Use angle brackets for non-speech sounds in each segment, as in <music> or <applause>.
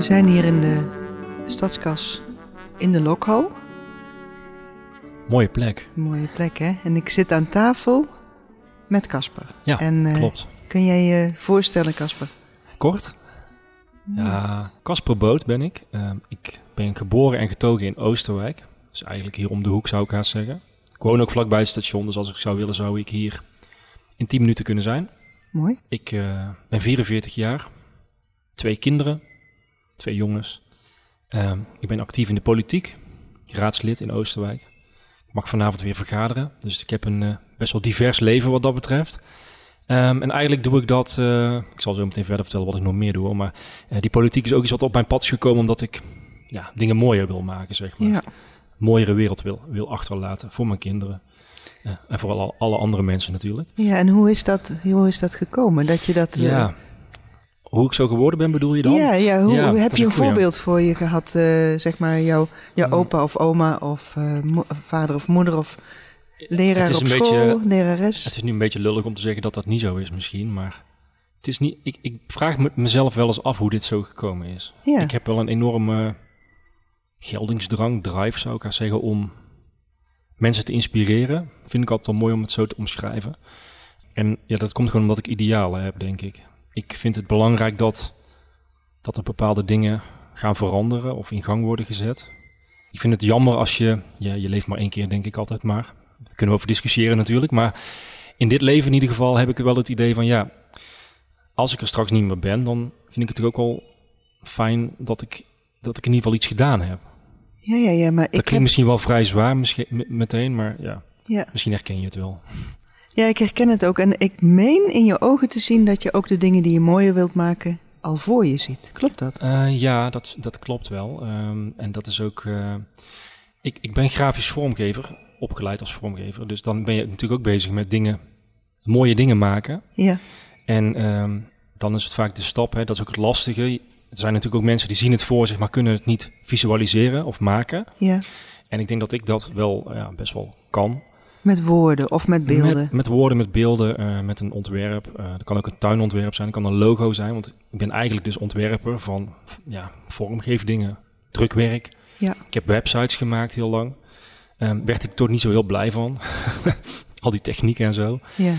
We zijn hier in de stadskas in de Lokho. Mooie plek. Mooie plek, hè? En ik zit aan tafel met Casper. Ja, en, eh, klopt. Kun jij je voorstellen, Casper? Kort? Ja, Casper Boot ben ik. Uh, ik ben geboren en getogen in Oosterwijk. Dus eigenlijk hier om de hoek zou ik haast zeggen. Ik woon ook vlakbij het station, dus als ik zou willen zou ik hier in 10 minuten kunnen zijn. Mooi. Ik uh, ben 44 jaar, twee kinderen, twee jongens. Uh, ik ben actief in de politiek, raadslid in Oosterwijk. Ik mag vanavond weer vergaderen, dus ik heb een uh, best wel divers leven wat dat betreft. Um, en eigenlijk doe ik dat, uh, ik zal zo meteen verder vertellen wat ik nog meer doe, maar uh, die politiek is ook iets wat op mijn pad is gekomen omdat ik ja, dingen mooier wil maken, zeg maar. Ja. Mooiere wereld wil, wil achterlaten voor mijn kinderen. En voor alle, alle andere mensen natuurlijk. Ja, en hoe is dat, hoe is dat gekomen? Dat je dat... Ja. Hoe ik zo geworden ben, bedoel je dan? Ja, ja, hoe, ja, heb je een voorbeeld voor je gehad, zeg maar, jouw, jouw Mm. opa of oma of vader of moeder of leraar het is op een school, beetje, lerares? Het is nu een beetje lullig om te zeggen dat dat niet zo is misschien, maar het is niet, ik, ik vraag me, mezelf wel eens af hoe dit zo gekomen is. Ja. Ik heb wel een enorme geldingsdrang, drive zou ik haar zeggen, om mensen te inspireren. Vind ik altijd wel mooi om het zo te omschrijven. En ja, dat komt gewoon omdat ik idealen heb, denk ik. Ik vind het belangrijk dat, dat er bepaalde dingen gaan veranderen of in gang worden gezet. Ik vind het jammer als je, ja, je leeft maar één keer, denk ik altijd maar. Daar kunnen we over discussiëren natuurlijk. Maar in dit leven in ieder geval heb ik wel het idee van ja, als ik er straks niet meer ben, dan vind ik het ook wel fijn dat ik, dat ik in ieder geval iets gedaan heb. Ja, ja, ja, maar dat ik klinkt heb... misschien wel vrij zwaar misschien, meteen, maar ja, ja, misschien herken je het wel. Ja, ik herken het ook. En ik meen in je ogen te zien dat je ook de dingen die je mooier wilt maken al voor je ziet. Klopt dat? Uh, ja, dat, dat klopt wel. Um, en dat is ook. Uh, ik, ik ben grafisch vormgever, opgeleid als vormgever. Dus dan ben je natuurlijk ook bezig met dingen, mooie dingen maken. Ja. En um, dan is het vaak de stap, hè, dat is ook het lastige. Er zijn natuurlijk ook mensen die zien het voor zich, maar kunnen het niet visualiseren of maken. Ja. En ik denk dat ik dat wel ja, best wel kan. Met woorden of met beelden? Met, met woorden, met beelden, uh, met een ontwerp. Uh, dat kan ook een tuinontwerp zijn, dat kan een logo zijn. Want ik ben eigenlijk dus ontwerper van ja, vormgeefdingen, drukwerk. Ja. Ik heb websites gemaakt heel lang. Um, werd ik toch niet zo heel blij van. <laughs> Al die technieken en zo. Ja.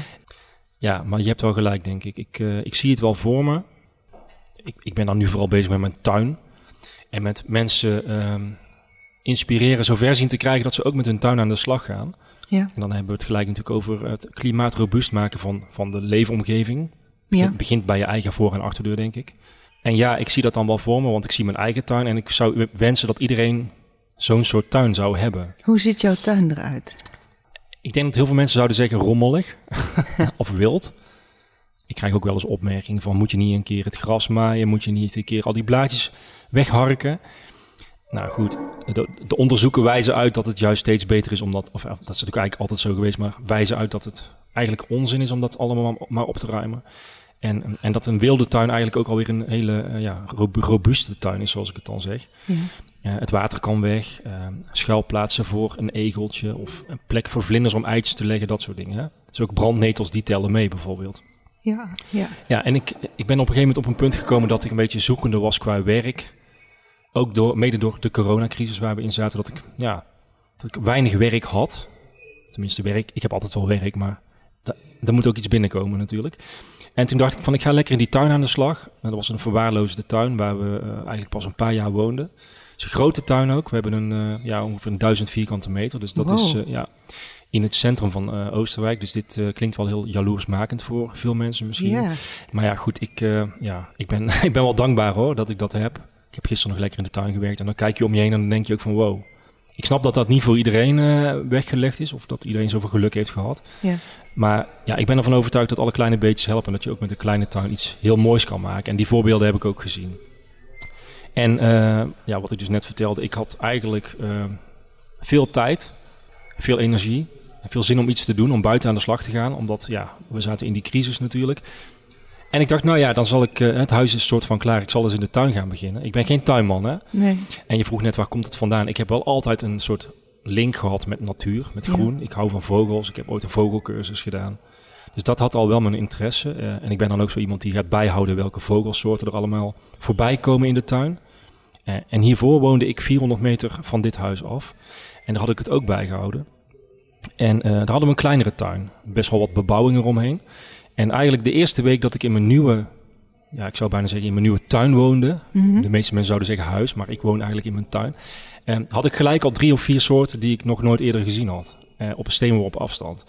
Ja, maar je hebt wel gelijk, denk ik. Ik, uh, ik zie het wel voor me. Ik, ik ben dan nu vooral bezig met mijn tuin. En met mensen um, inspireren, zover zien te krijgen dat ze ook met hun tuin aan de slag gaan. Ja. En dan hebben we het gelijk natuurlijk over het klimaatrobuust maken van, van de leefomgeving. Ja. Het begint bij je eigen voor- en achterdeur, denk ik. En ja, ik zie dat dan wel voor me, want ik zie mijn eigen tuin. En ik zou wensen dat iedereen zo'n soort tuin zou hebben. Hoe ziet jouw tuin eruit? Ik denk dat heel veel mensen zouden zeggen rommelig <laughs> of wild. Ik krijg ook wel eens opmerkingen van... moet je niet een keer het gras maaien? Moet je niet een keer al die blaadjes wegharken? Nou goed, de, de, onderzoeken wijzen uit dat het juist steeds beter is om dat... of dat is natuurlijk eigenlijk altijd zo geweest... maar wijzen uit dat het eigenlijk onzin is om dat allemaal maar op te ruimen. En, en dat een wilde tuin eigenlijk ook alweer een hele uh, ja, robuuste tuin is, zoals ik het dan zeg. Ja. Uh, het water kan weg, uh, schuilplaatsen voor een egeltje... of een plek voor vlinders om eitjes te leggen, dat soort dingen. Hè? Dus ook brandnetels, die tellen mee bijvoorbeeld. Ja, ja. Ja, en ik, ik ben op een gegeven moment op een punt gekomen dat ik een beetje zoekende was qua werk. Ook door, mede door de coronacrisis waar we in zaten, dat ik, ja, dat ik weinig werk had. Tenminste, werk. Ik heb altijd wel werk, maar da, er moet ook iets binnenkomen natuurlijk. En toen dacht ik van, ik ga lekker in die tuin aan de slag. En dat was een verwaarloosde tuin waar we uh, eigenlijk pas een paar jaar woonden. Het is een grote tuin ook. We hebben een, uh, ja, ongeveer een duizend vierkante meter. Dus dat wow. is, uh, ja, in het centrum van Oosterwijk. Dus dit klinkt wel heel jaloersmakend voor veel mensen misschien. Yeah. Maar ja, goed, ik, ja, ik, ben, <laughs> ik ben wel dankbaar hoor dat ik dat heb. Ik heb gisteren nog lekker in de tuin gewerkt en dan kijk je om je heen en dan denk je ook van wow. Ik snap dat dat niet voor iedereen uh, weggelegd is of dat iedereen zoveel geluk heeft gehad. Yeah. Maar ja, ik ben ervan overtuigd dat alle kleine beetjes helpen en dat je ook met een kleine tuin iets heel moois kan maken. En die voorbeelden heb ik ook gezien. En uh, ja, wat ik dus net vertelde, ik had eigenlijk uh, veel tijd, veel energie, veel zin om iets te doen, om buiten aan de slag te gaan. Omdat ja, we zaten in die crisis natuurlijk. En ik dacht, nou ja, dan zal ik, uh, het huis is een soort van klaar, ik zal eens in de tuin gaan beginnen. Ik ben geen tuinman, hè? Nee. En je vroeg net, waar komt het vandaan? Ik heb wel altijd een soort link gehad met natuur, met groen. Ja. Ik hou van vogels, ik heb ooit een vogelcursus gedaan. Dus dat had al wel mijn interesse. Uh, en ik ben dan ook zo iemand die gaat bijhouden welke vogelsoorten er allemaal voorbij komen in de tuin. Eh, en hiervoor woonde ik 400 meter van dit huis af. En daar had ik het ook bijgehouden. En eh, daar hadden we een kleinere tuin. Best wel wat bebouwing eromheen. En eigenlijk de eerste week dat ik in mijn nieuwe, ja, ik zou bijna zeggen in mijn nieuwe tuin woonde. Mhm. De meeste mensen zouden zeggen huis, maar ik woon eigenlijk in mijn tuin. En had ik gelijk al drie of vier soorten die ik nog nooit eerder gezien had. Eh, op een steenworp afstand.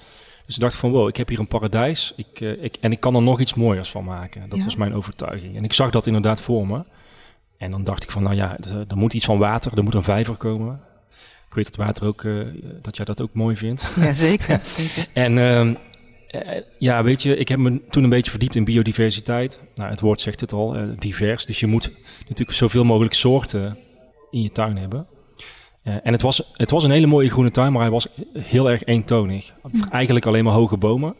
Dus ik dacht van wow, ik heb hier een paradijs. Ik, eh, ik, en ik kan er nog iets mooiers van maken. Dat Ja. was mijn overtuiging. En ik zag dat inderdaad voor me. En dan dacht ik van nou ja, er, moet iets van water, er moet een vijver komen. Ik weet dat water ook, eh, dat jij dat ook mooi vindt. Ja, zeker. <laughs> zeker. En ehm, eh, ja, weet je, ik heb me toen een beetje verdiept in biodiversiteit. Nou, het woord zegt het al, eh, divers. Dus je moet natuurlijk zoveel mogelijk soorten in je tuin hebben. Eh, en het was, het was een hele mooie groene tuin, maar hij was heel erg eentonig. Eigenlijk alleen maar hoge bomen,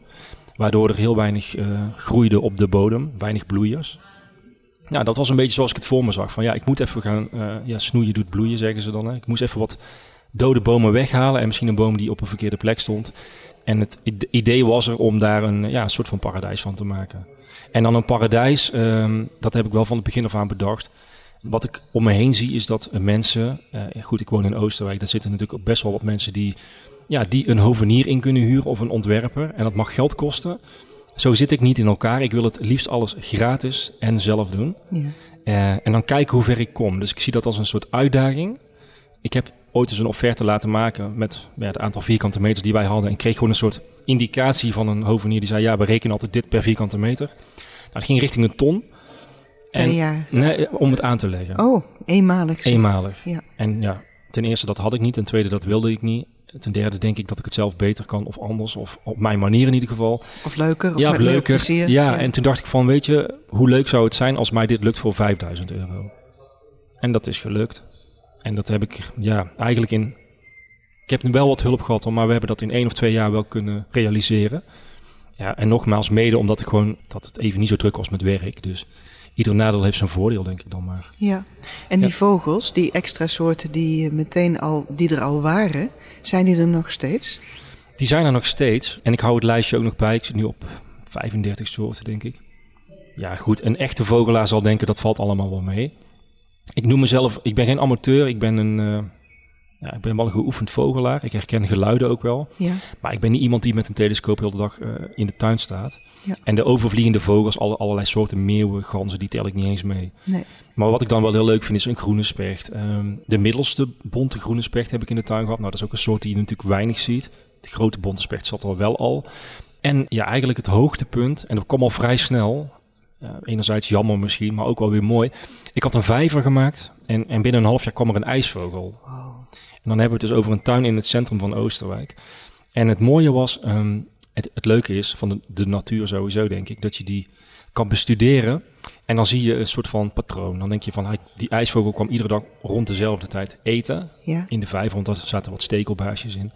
waardoor er heel weinig eh, groeide op de bodem, weinig bloeiers. Nou, dat was een beetje zoals ik het voor me zag. Van ja, ik moet even gaan, eh, ja, snoeien doet bloeien, zeggen ze dan. Hè. Ik moest even wat dode bomen weghalen en misschien een boom die op een verkeerde plek stond. En het ide- idee was er om daar een, ja, soort van paradijs van te maken. En dan een paradijs, ehm, dat heb ik wel van het begin af aan bedacht. Wat ik om me heen zie is dat mensen, eh, goed ik woon in Oosterwijk, daar zitten natuurlijk ook best wel wat mensen die, ja, die een hovenier in kunnen huren of een ontwerper. En dat mag geld kosten. Zo zit ik niet in elkaar. Ik wil het liefst alles gratis en zelf doen. Ja. Eh, en dan kijken hoe ver ik kom. Dus ik zie dat als een soort uitdaging. Ik heb ooit eens een offerte laten maken met ja, het aantal vierkante meters die wij hadden. En kreeg gewoon een soort indicatie van een hovenier die zei: Ja, we rekenen altijd dit per vierkante meter. Nou, dat ging richting een ton. Per En, jaar. nee, om het aan te leggen. Oh, eenmalig. Eenmalig. Ja. En ja, ten eerste dat had ik niet. Ten tweede dat wilde ik niet. Ten derde denk ik dat ik het zelf beter kan of anders. Of op mijn manier in ieder geval. Of leuker. Of ja, of leuker. plezier. Ja, en toen dacht ik van, weet je, hoe leuk zou het zijn als mij dit lukt voor 5000 euro? En dat is gelukt. En dat heb ik, ja, eigenlijk in... Ik heb nu wel wat hulp gehad, maar we hebben dat in één of twee jaar wel kunnen realiseren. Ja, en nogmaals, mede omdat ik gewoon, dat het even niet zo druk was met werk. Dus ieder nadeel heeft zijn voordeel, denk ik dan maar. Ja. En die Ja. vogels, die extra soorten die, eh, meteen al, die er al waren, zijn die er nog steeds? Die zijn er nog steeds. En ik hou het lijstje ook nog bij. Ik zit nu op 35 soorten, denk ik. Ja, goed. Een echte vogelaar zal denken dat valt allemaal wel mee. Ik noem mezelf, ik ben geen amateur. Ik ben een, eh, ja, ik ben wel een geoefend vogelaar. Ik herken geluiden ook wel. Ja. Maar ik ben niet iemand die met een telescoop heel de dag eh, in de tuin staat. Ja. En de overvliegende vogels, alle, allerlei soorten meeuwen, ganzen, die tel ik niet eens mee. Nee. Maar wat ik dan wel heel leuk vind is een groene specht. Ehm, de middelste bonte groene specht heb ik in de tuin gehad. Nou, dat is ook een soort die je natuurlijk weinig ziet. De grote bonte specht zat er wel al. En ja, eigenlijk het hoogtepunt, en dat kwam al vrij snel. Eh, enerzijds jammer misschien, maar ook wel weer mooi. Ik had een vijver gemaakt en, en binnen een half jaar kwam er een ijsvogel. Wow. En dan hebben we het dus over een tuin in het centrum van Oosterwijk. En het mooie was, ehm, het, het leuke is van de, de natuur sowieso, denk ik, dat je die kan bestuderen. En dan zie je een soort van patroon. Dan denk je van, die ijsvogel kwam iedere dag rond dezelfde tijd eten Ja. in de vijver, want daar zaten wat stekelbaasjes in.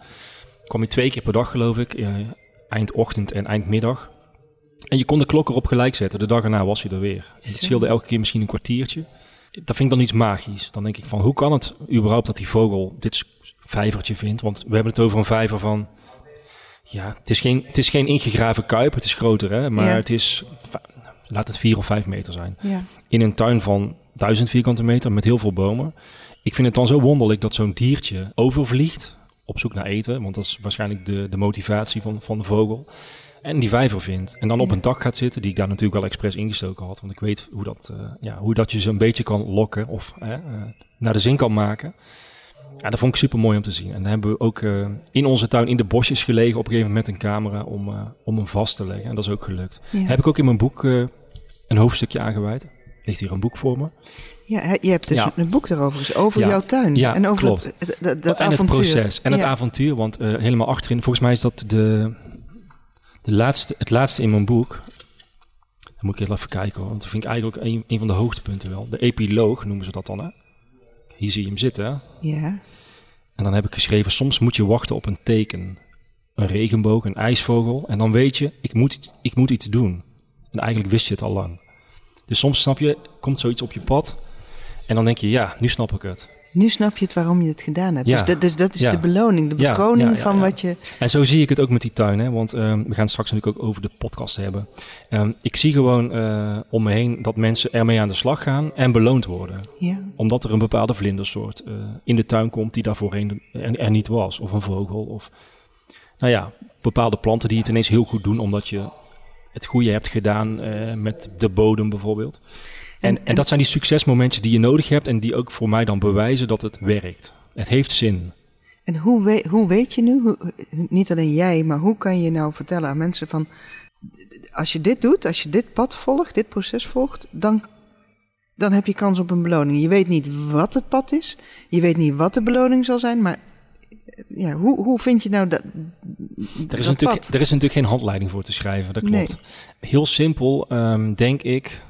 Kwam je twee keer per dag, geloof ik, eh, eindochtend en eindmiddag. En je kon de klok erop gelijk zetten. De dag erna was hij er weer. Het scheelde elke keer misschien een kwartiertje. Dat vind ik dan iets magisch. Dan denk ik van, hoe kan het überhaupt dat die vogel dit vijvertje vindt? Want we hebben het over een vijver van... Ja, het is geen, het is geen ingegraven kuip. Het is groter, hè. Maar Ja. het is... Laat het vier of vijf meter zijn Ja. in een tuin van duizend vierkante meter met heel veel bomen. Ik vind het dan zo wonderlijk dat zo'n diertje overvliegt op zoek naar eten, want dat is waarschijnlijk de, de motivatie van, van de vogel. En die vijver vindt. En dan op Ja. een dak gaat zitten, die ik daar natuurlijk wel expres ingestoken had. Want ik weet hoe dat, eh, ja, hoe dat je ze een beetje kan lokken of eh, naar de zin kan maken. Ja, dat vond ik super mooi om te zien. En dan hebben we ook eh, in onze tuin in de bosjes gelegen op een gegeven moment met een camera om, om hem vast te leggen. En dat is ook gelukt. Ja. Heb ik ook in mijn boek een hoofdstukje aangeweid. Ligt hier een boek voor me. Ja, je hebt dus Ja. een boek erover is over Ja. jouw tuin. Ja, en over klopt. het, dat, dat en avontuur. het proces. En het avontuur. Want helemaal achterin, volgens mij is dat de, de laatste, het laatste in mijn boek. Dan moet ik heel even kijken hoor. Want dat vind ik eigenlijk een, een van de hoogtepunten wel. De epiloog noemen ze dat dan hè. Hier zie je hem zitten hè. Ja. En dan heb ik geschreven, soms moet je wachten op een teken. Een regenboog, een ijsvogel. En dan weet je, ik moet, iets- ik moet iets doen. En eigenlijk wist je het al lang. Dus soms snap je, komt zoiets op je pad. En dan denk je, ja, nu snap ik het. Nu snap je het waarom je het gedaan hebt. Ja. Dus, dat, dus dat is Ja. de beloning, de bekroning ja, van wat je... En zo zie ik het ook met die tuin, hè? want ehm, we gaan het straks natuurlijk ook over de podcast hebben. Ehm, ik zie gewoon eh, om me heen dat mensen ermee aan de slag gaan en beloond worden. Omdat er een bepaalde vlindersoort eh, in de tuin komt die daar voorheen er, er niet was. Of een vogel. Of nou ja, bepaalde planten die het ineens heel goed doen omdat je het goede hebt gedaan eh, met de bodem bijvoorbeeld. En, En- dat zijn die succesmomentjes die je nodig hebt en die ook voor mij dan bewijzen dat het werkt. Het heeft zin. En hoe, we, hoe weet je nu, hoe, niet alleen jij, maar hoe kan je nou vertellen aan mensen van... Als je dit doet, als je dit pad volgt, dit proces volgt, dan, dan heb je kans op een beloning. Je weet niet wat het pad is, je weet niet wat de beloning zal zijn, maar ja, hoe, hoe vind je nou dat, Er is, natuurlijk, pad? er is natuurlijk geen handleiding voor te schrijven, dat klopt. Nee. Heel simpel, ehm, denk ik.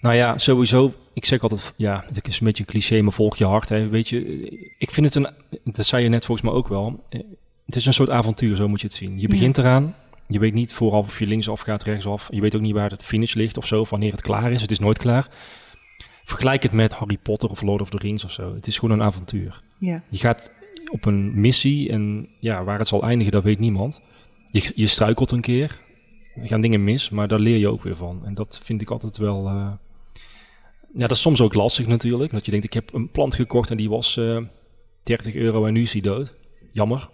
Nou ja, sowieso, ik zeg altijd, ja, het is een beetje een cliché, maar volg je hart. Hè. Weet je, ik vind het een, dat zei je net volgens mij ook wel, eh, het is een soort avontuur, zo moet je het zien. Je begint eraan, je weet niet vooraf of je linksaf gaat, rechtsaf. Je weet ook niet waar het finish ligt of zo, of wanneer het klaar is. Het is nooit klaar. Vergelijk het met Harry Potter of Lord of the Rings of zo. Het is gewoon een avontuur. Ja, Je gaat op een missie en ja, waar het zal eindigen, dat weet niemand. Je, je struikelt een keer, er gaan dingen mis, maar daar leer je ook weer van. En dat vind ik altijd wel... eh, ja, dat is soms ook lastig natuurlijk. Dat je denkt, ik heb een plant gekocht en die was eh 30 euro en nu is die dood. Jammer.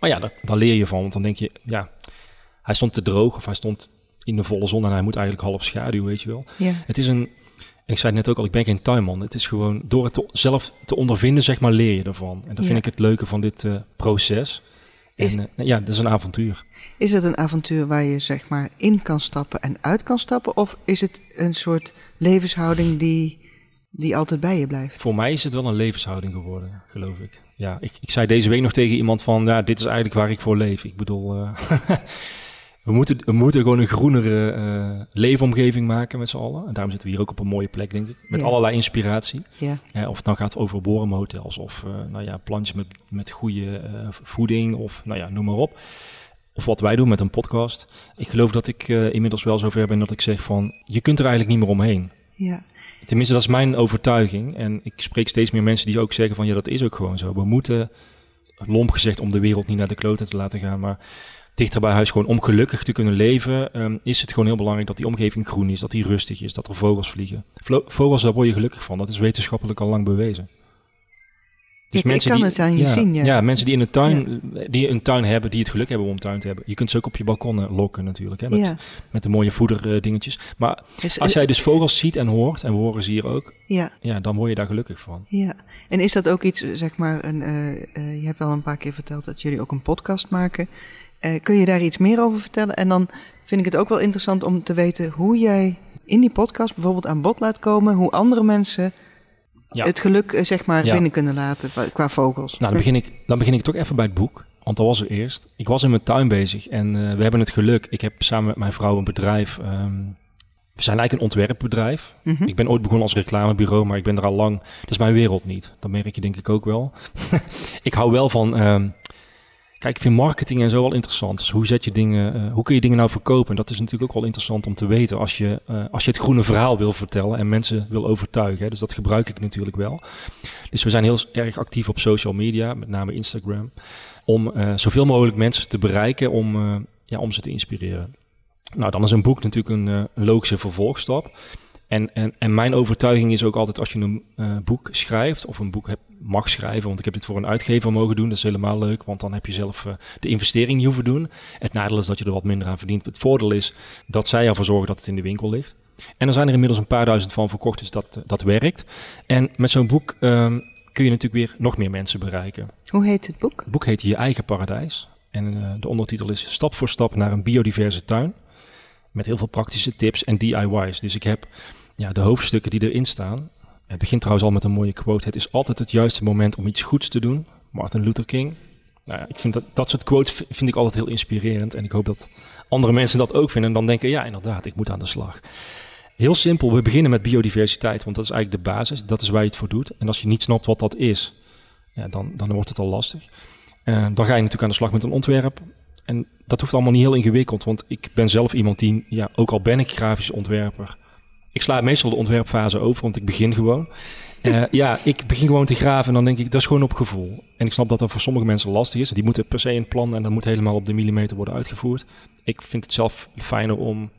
Maar ja, daar, daar leer je van. Want dan denk je, ja, hij stond te droog of hij stond in de volle zon en hij moet eigenlijk half schaduw, weet je wel. ja. Het is een, ik zei het net ook al, ik ben geen tuinman. Het is gewoon, door het te- zelf te ondervinden, zeg maar, leer je ervan. En dat Ja. vind ik het leuke van dit eh, proces. Is- En eh, ja, dat is een avontuur. Is het een avontuur waar je zeg maar in kan stappen en uit kan stappen? Of is het een soort levenshouding die, die altijd bij je blijft? Voor mij is het wel een levenshouding geworden, geloof ik. Ja, ik, ik zei deze week nog tegen iemand van, ja, dit is eigenlijk waar ik voor leef. Ik bedoel, eh, <laughs> we, moeten, we moeten gewoon een groenere eh, leefomgeving maken met z'n allen. En daarom zitten we hier ook op een mooie plek, denk ik. Met Ja. allerlei inspiratie. Ja, Ja, of het nou gaat over wormhotels of eh, nou ja, plantjes met, met goede eh, voeding of nou ja, noem maar op. Of wat wij doen met een podcast. Ik geloof dat ik inmiddels wel zover ben dat ik zeg van, je kunt er eigenlijk niet meer omheen. ja, Tenminste, dat is mijn overtuiging. En ik spreek steeds meer mensen die ook zeggen van, ja, dat is ook gewoon zo. We moeten, lomp gezegd, om de wereld niet naar de kloten te laten gaan, maar dichter bij huis gewoon om gelukkig te kunnen leven, ehm, is het gewoon heel belangrijk dat die omgeving groen is, dat die rustig is, dat er vogels vliegen. Vlo- vogels, daar word je gelukkig van. Dat is wetenschappelijk al lang bewezen. Ik- ik kan het aan je zien, ja. Ja, mensen die in een tuin, die een tuin hebben, die het geluk hebben om een tuin te hebben. Je kunt ze ook op je balkon eh, lokken natuurlijk, hè, met, ja. met de mooie voederdingetjes. Maar Is- als jij dus vogels ziet en hoort, en we horen ze hier ook, ja, ja, dan word je daar gelukkig van. ja. En is dat ook iets, eh, zeg maar, een, eh, eh, je hebt al een paar keer verteld dat jullie ook een podcast maken. Eh, kun je daar iets meer over vertellen? En dan vind ik het ook wel interessant om te weten hoe jij in die podcast bijvoorbeeld aan bod laat komen, hoe andere mensen Ja. het geluk, eh, zeg maar, Ja. binnen kunnen laten qua- qua vogels. Nou, dan begin, ik, dan begin ik toch even bij het boek. Want dat was er eerst. Ik was in mijn tuin bezig en eh, we hebben het geluk. Ik heb samen met mijn vrouw een bedrijf. ehm, we zijn eigenlijk een ontwerpbedrijf. Mhm. Ik ben ooit begonnen als reclamebureau, maar ik ben er al lang. Dat is mijn wereld niet. Dat merk je denk ik ook wel. <laughs> ik hou wel van. ehm, kijk, ik vind marketing en zo wel interessant. Dus hoe zet je dingen, eh, hoe kun je dingen nou verkopen? En dat is natuurlijk ook wel interessant om te weten als je, eh, als je het groene verhaal wil vertellen en mensen wil overtuigen. Hè. Dus dat gebruik ik natuurlijk wel. Dus we zijn heel erg actief op social media, met name Instagram, om eh, zoveel mogelijk mensen te bereiken om, ja, om ze te inspireren. Nou, dan is een boek natuurlijk een logische vervolgstap. En, en, en mijn overtuiging is ook altijd als je een eh, boek schrijft of een boek mag schrijven, want ik heb dit voor een uitgever mogen doen, dat is helemaal leuk, want dan heb je zelf eh, de investering niet hoeven doen. Het nadeel is dat je er wat minder aan verdient. Het voordeel is dat zij ervoor zorgen dat het in de winkel ligt. En er zijn er inmiddels een paar duizend van verkocht, dus dat, eh, dat werkt. En met zo'n boek ehm, kun je natuurlijk weer nog meer mensen bereiken. Hoe heet het boek? Het boek heet Je eigen paradijs. En de ondertitel is Stap voor stap naar een biodiverse tuin. Met heel veel praktische tips en DIY's. Dus ik heb ja, de hoofdstukken die erin staan. Het begint trouwens al met een mooie quote. Het is altijd het juiste moment om iets goeds te doen. Martin Luther King. Nou ik vind dat, dat soort quotes vind ik altijd heel inspirerend. En ik hoop dat andere mensen dat ook vinden. En dan denken, ja inderdaad, ik moet aan de slag. Heel simpel, we beginnen met biodiversiteit. Want dat is eigenlijk de basis. Dat is waar je het voor doet. En als je niet snapt wat dat is, ja, dan, dan wordt het al lastig. Eh, dan ga je natuurlijk aan de slag met een ontwerp. En dat hoeft allemaal niet heel ingewikkeld, want ik ben zelf iemand die, ja, ook al ben ik grafisch ontwerper, ik sla meestal de ontwerpfase over, want ik begin gewoon. Eh, ja, ik begin gewoon te graven en dan denk ik, dat is gewoon op gevoel. En ik snap dat dat voor sommige mensen lastig is. Die moeten per se een plan en dat moet helemaal op de millimeter worden uitgevoerd. Ik vind het zelf fijner om,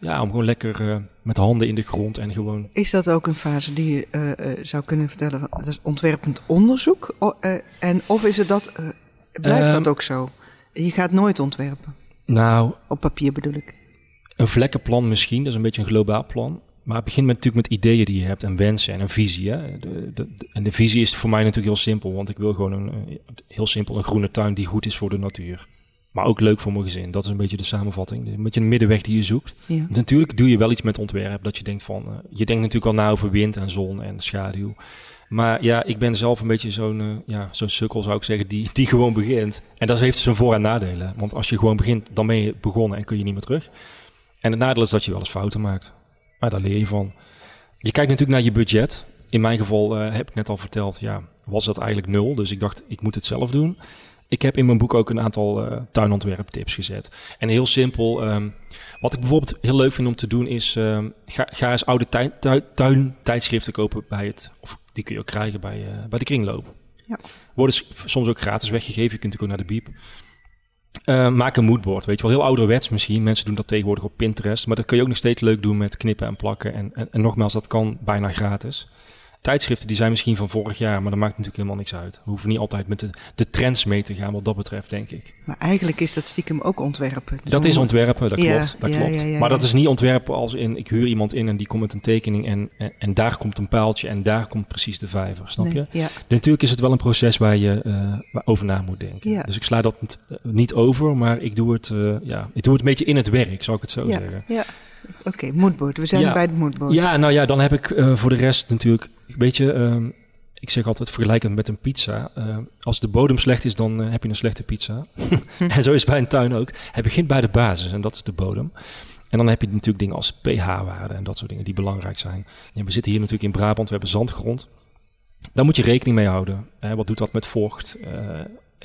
ja, om gewoon lekker uh, met handen in de grond en gewoon... Is dat ook een fase die je uh, zou kunnen vertellen, dat is ontwerpend onderzoek? en, of is het dat, blijft dat ook zo? Je gaat nooit ontwerpen? Nou... Op papier bedoel ik. Een vlekkenplan misschien, dat is een beetje een globaal plan. Maar het begint met, natuurlijk met ideeën die je hebt en wensen en een visie. Hè? De, de, en de visie is voor mij natuurlijk heel simpel, want ik wil gewoon een, heel simpel een groene tuin die goed is voor de natuur. Maar ook leuk voor mijn gezin. Dat is een beetje de samenvatting. Een beetje een middenweg die je zoekt. Ja. Natuurlijk doe je wel iets met ontwerp. Dat je denkt van. Uh, je denkt natuurlijk al na over wind en zon en schaduw. Maar ja, ik ben zelf een beetje zo'n uh, ja, zo'n sukkel, zou ik zeggen, die, die gewoon begint. En dat heeft zijn voor- en nadelen. Want als je gewoon begint, dan ben je begonnen en kun je niet meer terug. En het nadeel is dat je wel eens fouten maakt. Maar daar leer je van. Je kijkt natuurlijk naar je budget. In mijn geval uh, heb ik net al verteld, ja, was dat eigenlijk nul. Dus ik dacht, ik moet het zelf doen. Ik heb in mijn boek ook een aantal uh, tuinontwerptips gezet. En heel simpel, um, wat ik bijvoorbeeld heel leuk vind om te doen is... Um, ga, ga, eens oude tuin, tuin, tijdschriften kopen bij het... of die kun je ook krijgen bij, uh, bij de kringloop. Ja. Worden soms ook gratis weggegeven. Je kunt ook naar de biep. Uh, maak een moodboard, weet je wel. Heel ouderwets misschien. Mensen doen dat tegenwoordig op Pinterest. Maar dat kun je ook nog steeds leuk doen met knippen en plakken. En, en, en nogmaals, dat kan bijna gratis tijdschriften die zijn misschien van vorig jaar, maar dat maakt natuurlijk helemaal niks uit. We hoeven niet altijd met de, de trends mee te gaan wat dat betreft, denk ik. Maar eigenlijk is dat stiekem ook ontwerpen. Dus dat is ontwerpen, dat klopt. Dat klopt. maar dat is niet ontwerpen als in, ik huur iemand in en die komt met een tekening en, en, daar komt een paaltje en daar komt precies de vijver, snap je? Natuurlijk is het wel een proces waar je uh, over na moet denken. Dus ik sla dat niet, over, maar ik doe, het, uh, ja, ik doe het een beetje in het werk, zou ik het zo zeggen. Ja. Oké, okay, moodboard. We zijn bij het moodboard. Ja, nou ja, dan heb ik uh, voor de rest natuurlijk Weet je, uh, ik zeg altijd vergelijkend met een pizza. Uh, als de bodem slecht is, dan uh, heb je een slechte pizza. <laughs> en zo is het bij een tuin ook. Hij begint bij de basis en dat is de bodem. En dan heb je natuurlijk dingen als pH-waarden en dat soort dingen die belangrijk zijn. Ja, we zitten hier natuurlijk in Brabant, we hebben zandgrond. Daar moet je rekening mee houden. Hè, wat doet dat met vocht?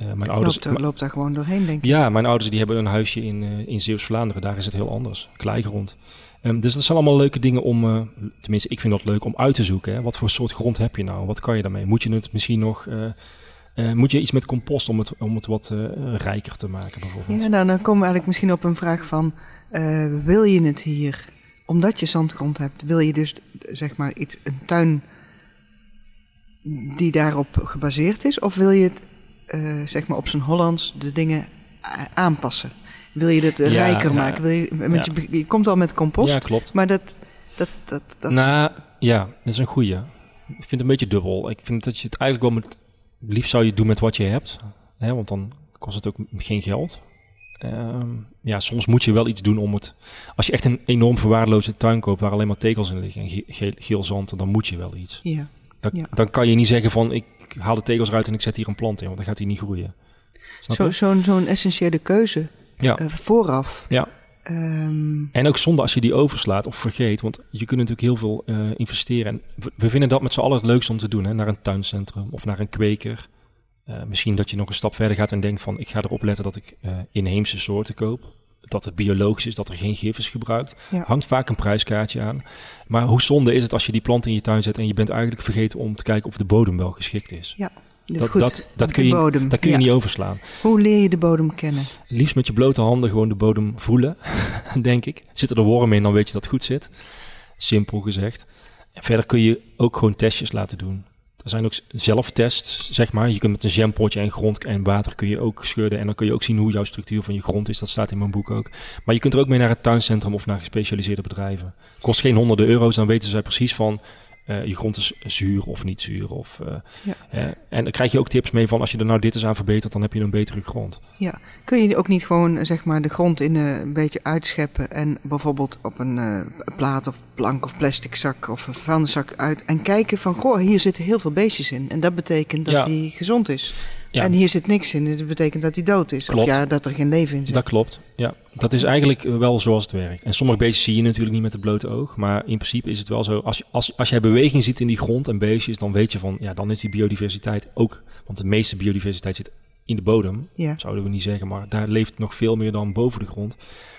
Uh, mijn ouders, loopt, loopt, daar gewoon doorheen, denk ik. Ja, mijn ouders die hebben een huisje in, in Zeeuws-Vlaanderen. Daar is het heel anders. Kleigrond. Um, dus dat zijn allemaal leuke dingen om, uh, tenminste ik vind dat leuk om uit te zoeken. Hè? Wat voor soort grond heb je nou? Wat kan je daarmee? Moet je het misschien nog, uh, uh, moet je iets met compost om het, om het wat rijker te maken bijvoorbeeld? Ja, nou dan komen we eigenlijk misschien op een vraag van, wil je het hier, omdat je zandgrond hebt, wil je dus zeg maar iets, een tuin die daarop gebaseerd is? Of wil je het zeg maar op zijn Hollands de dingen aanpassen? Wil je het rijker maken? Wil je, je, je, komt al met compost. Ja, klopt. Maar dat, dat, dat, dat... Nou, ja, dat is een goeie. Ik vind het een beetje dubbel. Ik vind dat je het eigenlijk wel met... Liefst zou je doen met wat je hebt. Hè, want dan kost het ook geen geld. Um, ja, soms moet je wel iets doen om het... Als je echt een enorm verwaarloosde tuin koopt... waar alleen maar tegels in liggen en geel, geel zand... dan moet je wel iets. Ja. Dan, dan kan je niet zeggen van... ik haal de tegels eruit en ik zet hier een plant in... want dan gaat hij niet groeien. Zo'n zo, zo'n essentiële keuze ja. Uh, vooraf. Ja. Um, en ook zonde als je die overslaat of vergeet. Want je kunt natuurlijk heel veel uh, investeren. En we, we, vinden dat met z'n allen het leukste om te doen. Hè? Naar een tuincentrum of naar een kweker. Uh, misschien dat je nog een stap verder gaat en denkt van... ik ga erop letten dat ik inheemse soorten koop. Dat het biologisch is, dat er geen gif is gebruikt. Ja. Hangt vaak een prijskaartje aan. Maar hoe zonde is het als je die plant in je tuin zet... en je bent eigenlijk vergeten om te kijken of de bodem wel geschikt is. Ja. Dat, goed, dat, dat, kun, je, bodem. dat kun je niet overslaan. Hoe leer je de bodem kennen? Liefst met je blote handen gewoon de bodem voelen, <laughs> denk ik. Zitten er wormen in, dan weet je dat het goed zit. Simpel gezegd. En verder kun je ook gewoon testjes laten doen. Er zijn ook zelftests, zeg maar. Je kunt met een jampotje en grond en water kun je ook schudden. En dan kun je ook zien hoe jouw structuur van je grond is. Dat staat in mijn boek ook. Maar je kunt er ook mee naar het tuincentrum of naar gespecialiseerde bedrijven. Kost geen honderden euro's, dan weten zij precies van uh, je grond is zuur of niet zuur. Of, uh, ja. en dan krijg je ook tips mee van als je er nou dit is aan verbetert, dan heb je een betere grond. Ja, kun je ook niet gewoon zeg maar de grond in een beetje uitscheppen en bijvoorbeeld op een plaat of plank of plastic zak of een vuilniszak uit en kijken van goh, hier zitten heel veel beestjes in en dat betekent dat ja. hij gezond is. En hier zit niks in, dat betekent dat hij dood is. Klopt. Of ja, dat er geen leven in zit. Dat klopt, ja. Dat is eigenlijk wel zoals het werkt. En sommige beestjes zie je natuurlijk niet met het blote oog. Maar in principe is het wel zo, als, je, als, als jij beweging ziet in die grond en beestjes... dan weet je van, ja, dan is die biodiversiteit ook... want de meeste biodiversiteit zit in de bodem, ja. zouden we niet zeggen. Maar daar leeft nog veel meer dan boven de grond.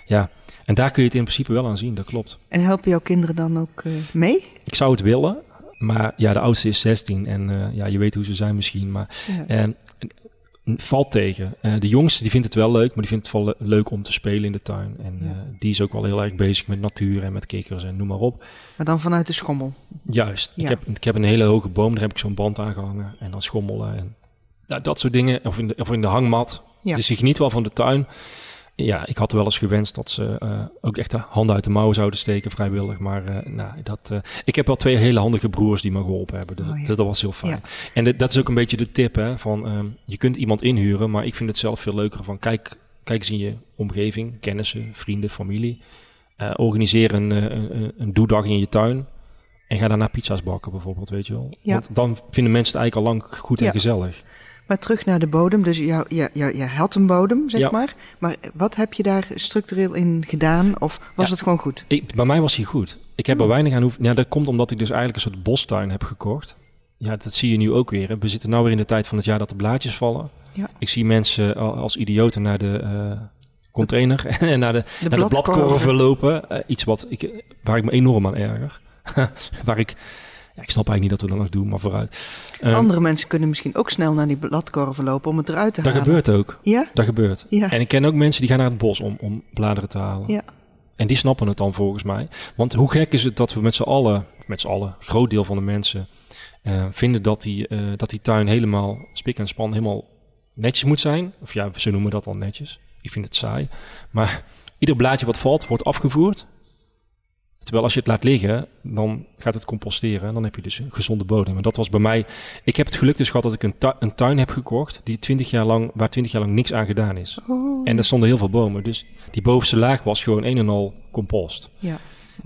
Ja, en daar kun je het in principe wel aan zien, dat klopt. En helpen jouw kinderen dan ook uh, mee? Ik zou het willen. Maar ja, de oudste is 16 en eh, ja, je weet hoe ze zijn misschien. Maar Ja. en, valt tegen. Eh, de jongste die vindt het wel leuk, maar die vindt het wel le- leuk om te spelen in de tuin. En Ja. eh, die is ook wel heel erg bezig met natuur en met kikkers en noem maar op. Maar dan vanuit de schommel. Juist. Ja. Ik, heb, ik heb een hele hoge boom, daar heb ik zo'n band aan gehangen. En dan schommelen en nou, dat soort dingen. Of in de, of in de hangmat. Ja. Dus ik geniet wel van de tuin. Ja, ik had wel eens gewenst dat ze eh, ook echt de handen uit de mouwen zouden steken, vrijwillig. Maar eh, nou, dat, eh, ik heb wel twee hele handige broers die me geholpen hebben. Dat, Oh, ja. dat, dat was heel fijn. Ja. En de- dat is ook een beetje de tip, hè, van ehm, je kunt iemand inhuren, maar ik vind het zelf veel leuker van kijk, kijk eens in je omgeving, kennissen, vrienden, familie. Organiseer een, een, een- doedag in je tuin en ga daarna pizza's bakken bijvoorbeeld, weet je wel. Ja. Want dan vinden mensen het eigenlijk al lang goed en Ja. gezellig. Maar terug naar de bodem. Dus jou, ja, ja, je had een bodem, zeg Ja. maar. Maar wat heb je daar structureel in gedaan? Of was Ja. het gewoon goed? Ik, bij mij was hij goed. Ik heb er Hmm. weinig aan hoeven... Ja, dat komt omdat ik dus eigenlijk een soort bostuin heb gekocht. Ja, dat zie je nu ook weer. Hè. We zitten nu weer in de tijd van het jaar dat de blaadjes vallen. Ja. Ik zie mensen al- als idioten naar de eh, container <laughs> en naar de, De naar de bladkorven lopen. Eh, iets wat ik, waar ik me enorm aan erger. <laughs> waar ik... Ja, ik snap eigenlijk niet dat we dat nog doen, maar vooruit. Ehm, Andere mensen kunnen misschien ook snel naar die bladkorven lopen om het eruit te dat halen. gebeurt ook. Ja? Dat gebeurt. Ja. En ik ken ook mensen die gaan naar het bos om, om bladeren te halen. Ja. En die snappen het dan volgens mij. Want hoe gek is het dat we met z'n allen, of met z'n allen, groot deel van de mensen, eh, vinden dat die, eh, dat die tuin helemaal spik en span helemaal netjes moet zijn. Of ja, ze noemen dat al netjes. Ik vind het saai. Maar ieder blaadje wat valt, wordt afgevoerd. Terwijl als je het laat liggen, dan gaat het composteren. En dan heb je dus een gezonde bodem. En dat was bij mij... Ik heb het geluk dus gehad dat ik een, tu- een tuin heb gekocht... Die 20 jaar lang, waar 20 jaar lang niks aan gedaan is. Oh, En er stonden heel veel bomen. Dus die bovenste laag was gewoon een en al compost. ja.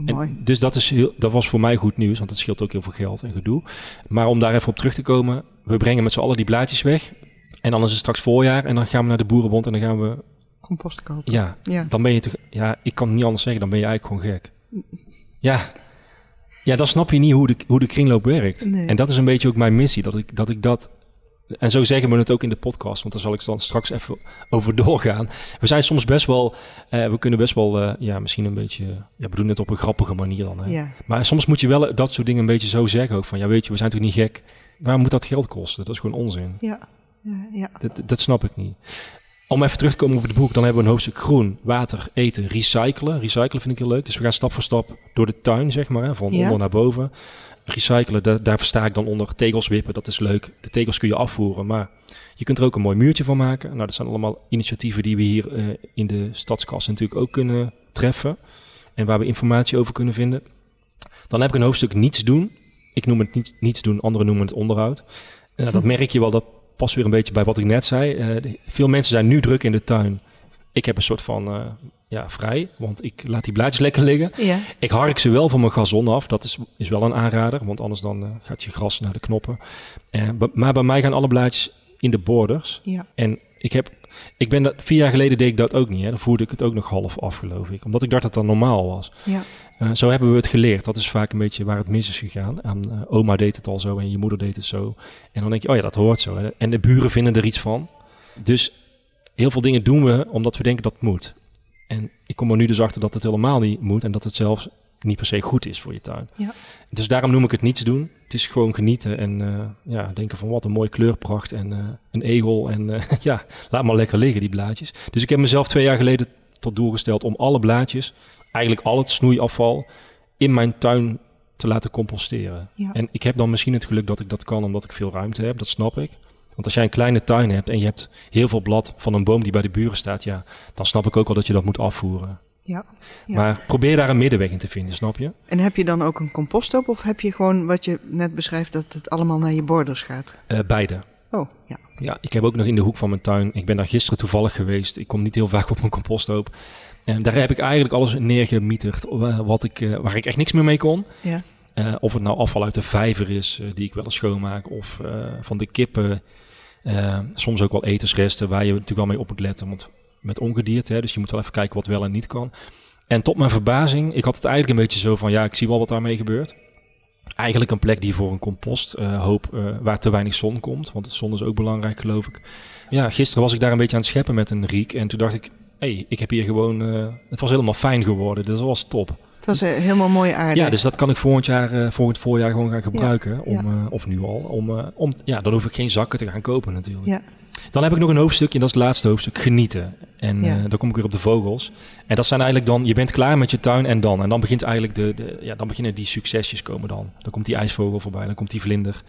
En Mooi. dus dat, is heel, dat was voor mij goed nieuws, want het scheelt ook heel veel geld en gedoe. Maar om daar even op terug te komen, we brengen met z'n allen die blaadjes weg. En dan is het straks voorjaar en dan gaan we naar de boerenbond en dan gaan we... Compost kopen. Ja, Ja. dan ben je toch... Ja, ik kan het niet anders zeggen, dan ben je eigenlijk gewoon gek. Ja, ja dan snap je niet hoe de, hoe de kringloop werkt. Nee. En dat is een beetje ook mijn missie, dat ik dat... Ik dat en zo zeggen we het ook in de podcast, want daar zal ik dan straks even over doorgaan. We zijn soms best wel, eh, we kunnen best wel, eh, ja, misschien een beetje, ja, we doen het op een grappige manier dan. Hè? Ja. Maar soms moet je wel dat soort dingen een beetje zo zeggen ook van, ja, weet je, we zijn toch niet gek. Waarom moet dat geld kosten? Dat is gewoon onzin. Ja. Ja. ja. Dat, dat snap ik niet. Om even terug te komen op het boek, dan hebben we een hoofdstuk groen, water, eten, recyclen. Recyclen vind ik heel leuk. Dus we gaan stap voor stap door de tuin, zeg maar, van Ja. onder naar boven. Recyclen, daar, daar versta ik dan onder tegels wippen, dat is leuk. De tegels kun je afvoeren, maar je kunt er ook een mooi muurtje van maken. Nou, dat zijn allemaal initiatieven die we hier eh, in de stadskas natuurlijk ook kunnen treffen. En waar we informatie over kunnen vinden. Dan heb ik een hoofdstuk niets doen. Ik noem het niet, niets doen, anderen noemen het onderhoud. Nou, dat <laughs> merk je wel, dat past weer een beetje bij wat ik net zei. Eh, veel mensen zijn nu druk in de tuin. Ik heb een soort van eh, ja, vrij, want ik laat die blaadjes lekker liggen. Ja. Ik hark ze wel van mijn gazon af. Dat is, is wel een aanrader, want anders dan eh, gaat je gras naar de knoppen. Maar bij mij gaan alle blaadjes in de borders. Ja. En ik heb, ik ben dat, vier jaar geleden deed ik dat ook niet. Hè. Dan voerde ik het ook nog half af, geloof ik. Omdat ik dacht dat dat normaal was. Ja. Eh, zo hebben we het geleerd. Dat is vaak een beetje waar het mis is gegaan. Eh, oma deed het al zo en je moeder deed het zo. En dan denk je, oh ja, dat hoort zo. Hè. En de buren vinden er iets van. Dus heel veel dingen doen we omdat we denken dat het moet. En ik kom er nu dus achter dat het helemaal niet moet. En dat het zelfs niet per se goed is voor je tuin. Ja. Dus daarom noem ik het niets doen. Het is gewoon genieten en eh, ja, denken van wat een mooie kleurpracht en eh, een egel. En eh, <laughs> ja, laat maar lekker liggen die blaadjes. Dus ik heb mezelf twee jaar geleden tot doel gesteld om alle blaadjes, eigenlijk al het snoeiafval, in mijn tuin te laten composteren. Ja. En ik heb dan misschien het geluk dat ik dat kan omdat ik veel ruimte heb, dat snap ik. Want als jij een kleine tuin hebt en je hebt heel veel blad van een boom die bij de buren staat, ja, dan snap ik ook wel dat je dat moet afvoeren. Ja. Ja. Maar probeer daar een middenweg in te vinden, snap je? En heb je dan ook een composthoop of heb je gewoon wat je net beschrijft dat het allemaal naar je borders gaat? Eh, beide. Oh, ja. Ja, ik heb ook nog in de hoek van mijn tuin. Ik ben daar gisteren toevallig geweest. Ik kom niet heel vaak op mijn composthoop. En daar heb ik eigenlijk alles neergemieterd wat ik, eh, waar ik echt niks meer mee kon. Ja. Eh, of het nou afval uit de vijver is, die ik wel eens schoonmaak. Of van de kippen. Soms ook wel etensresten waar je natuurlijk wel mee op moet letten. Want met ongedierte, hè, dus je moet wel even kijken wat wel en niet kan. En tot mijn verbazing, ik had het eigenlijk een beetje zo van... ja, ik zie wel wat daarmee gebeurt. Eigenlijk een plek die voor een composthoop eh waar te weinig zon komt. Want de zon is ook belangrijk, geloof ik. Ja, gisteren was ik daar een beetje aan het scheppen met een riek. En toen dacht ik, hé, hey, ik heb hier gewoon... eh, het was helemaal fijn geworden, dus dat was top. Het was eh, helemaal mooie aarde. Ja, dus dat kan ik volgend jaar, eh, volgend voorjaar gewoon gaan gebruiken. om, ja. eh, of nu al. Om, eh, om, ja, dan hoef ik geen zakken te gaan kopen natuurlijk. Ja. Dan heb ik nog een hoofdstukje, en dat is het laatste hoofdstuk, genieten. En Ja. eh, dan kom ik weer op de vogels. En dat zijn eigenlijk dan, je bent klaar met je tuin en dan. En dan begint eigenlijk de, de ja, dan beginnen die succesjes komen dan. Dan komt die ijsvogel voorbij, dan komt die vlinder.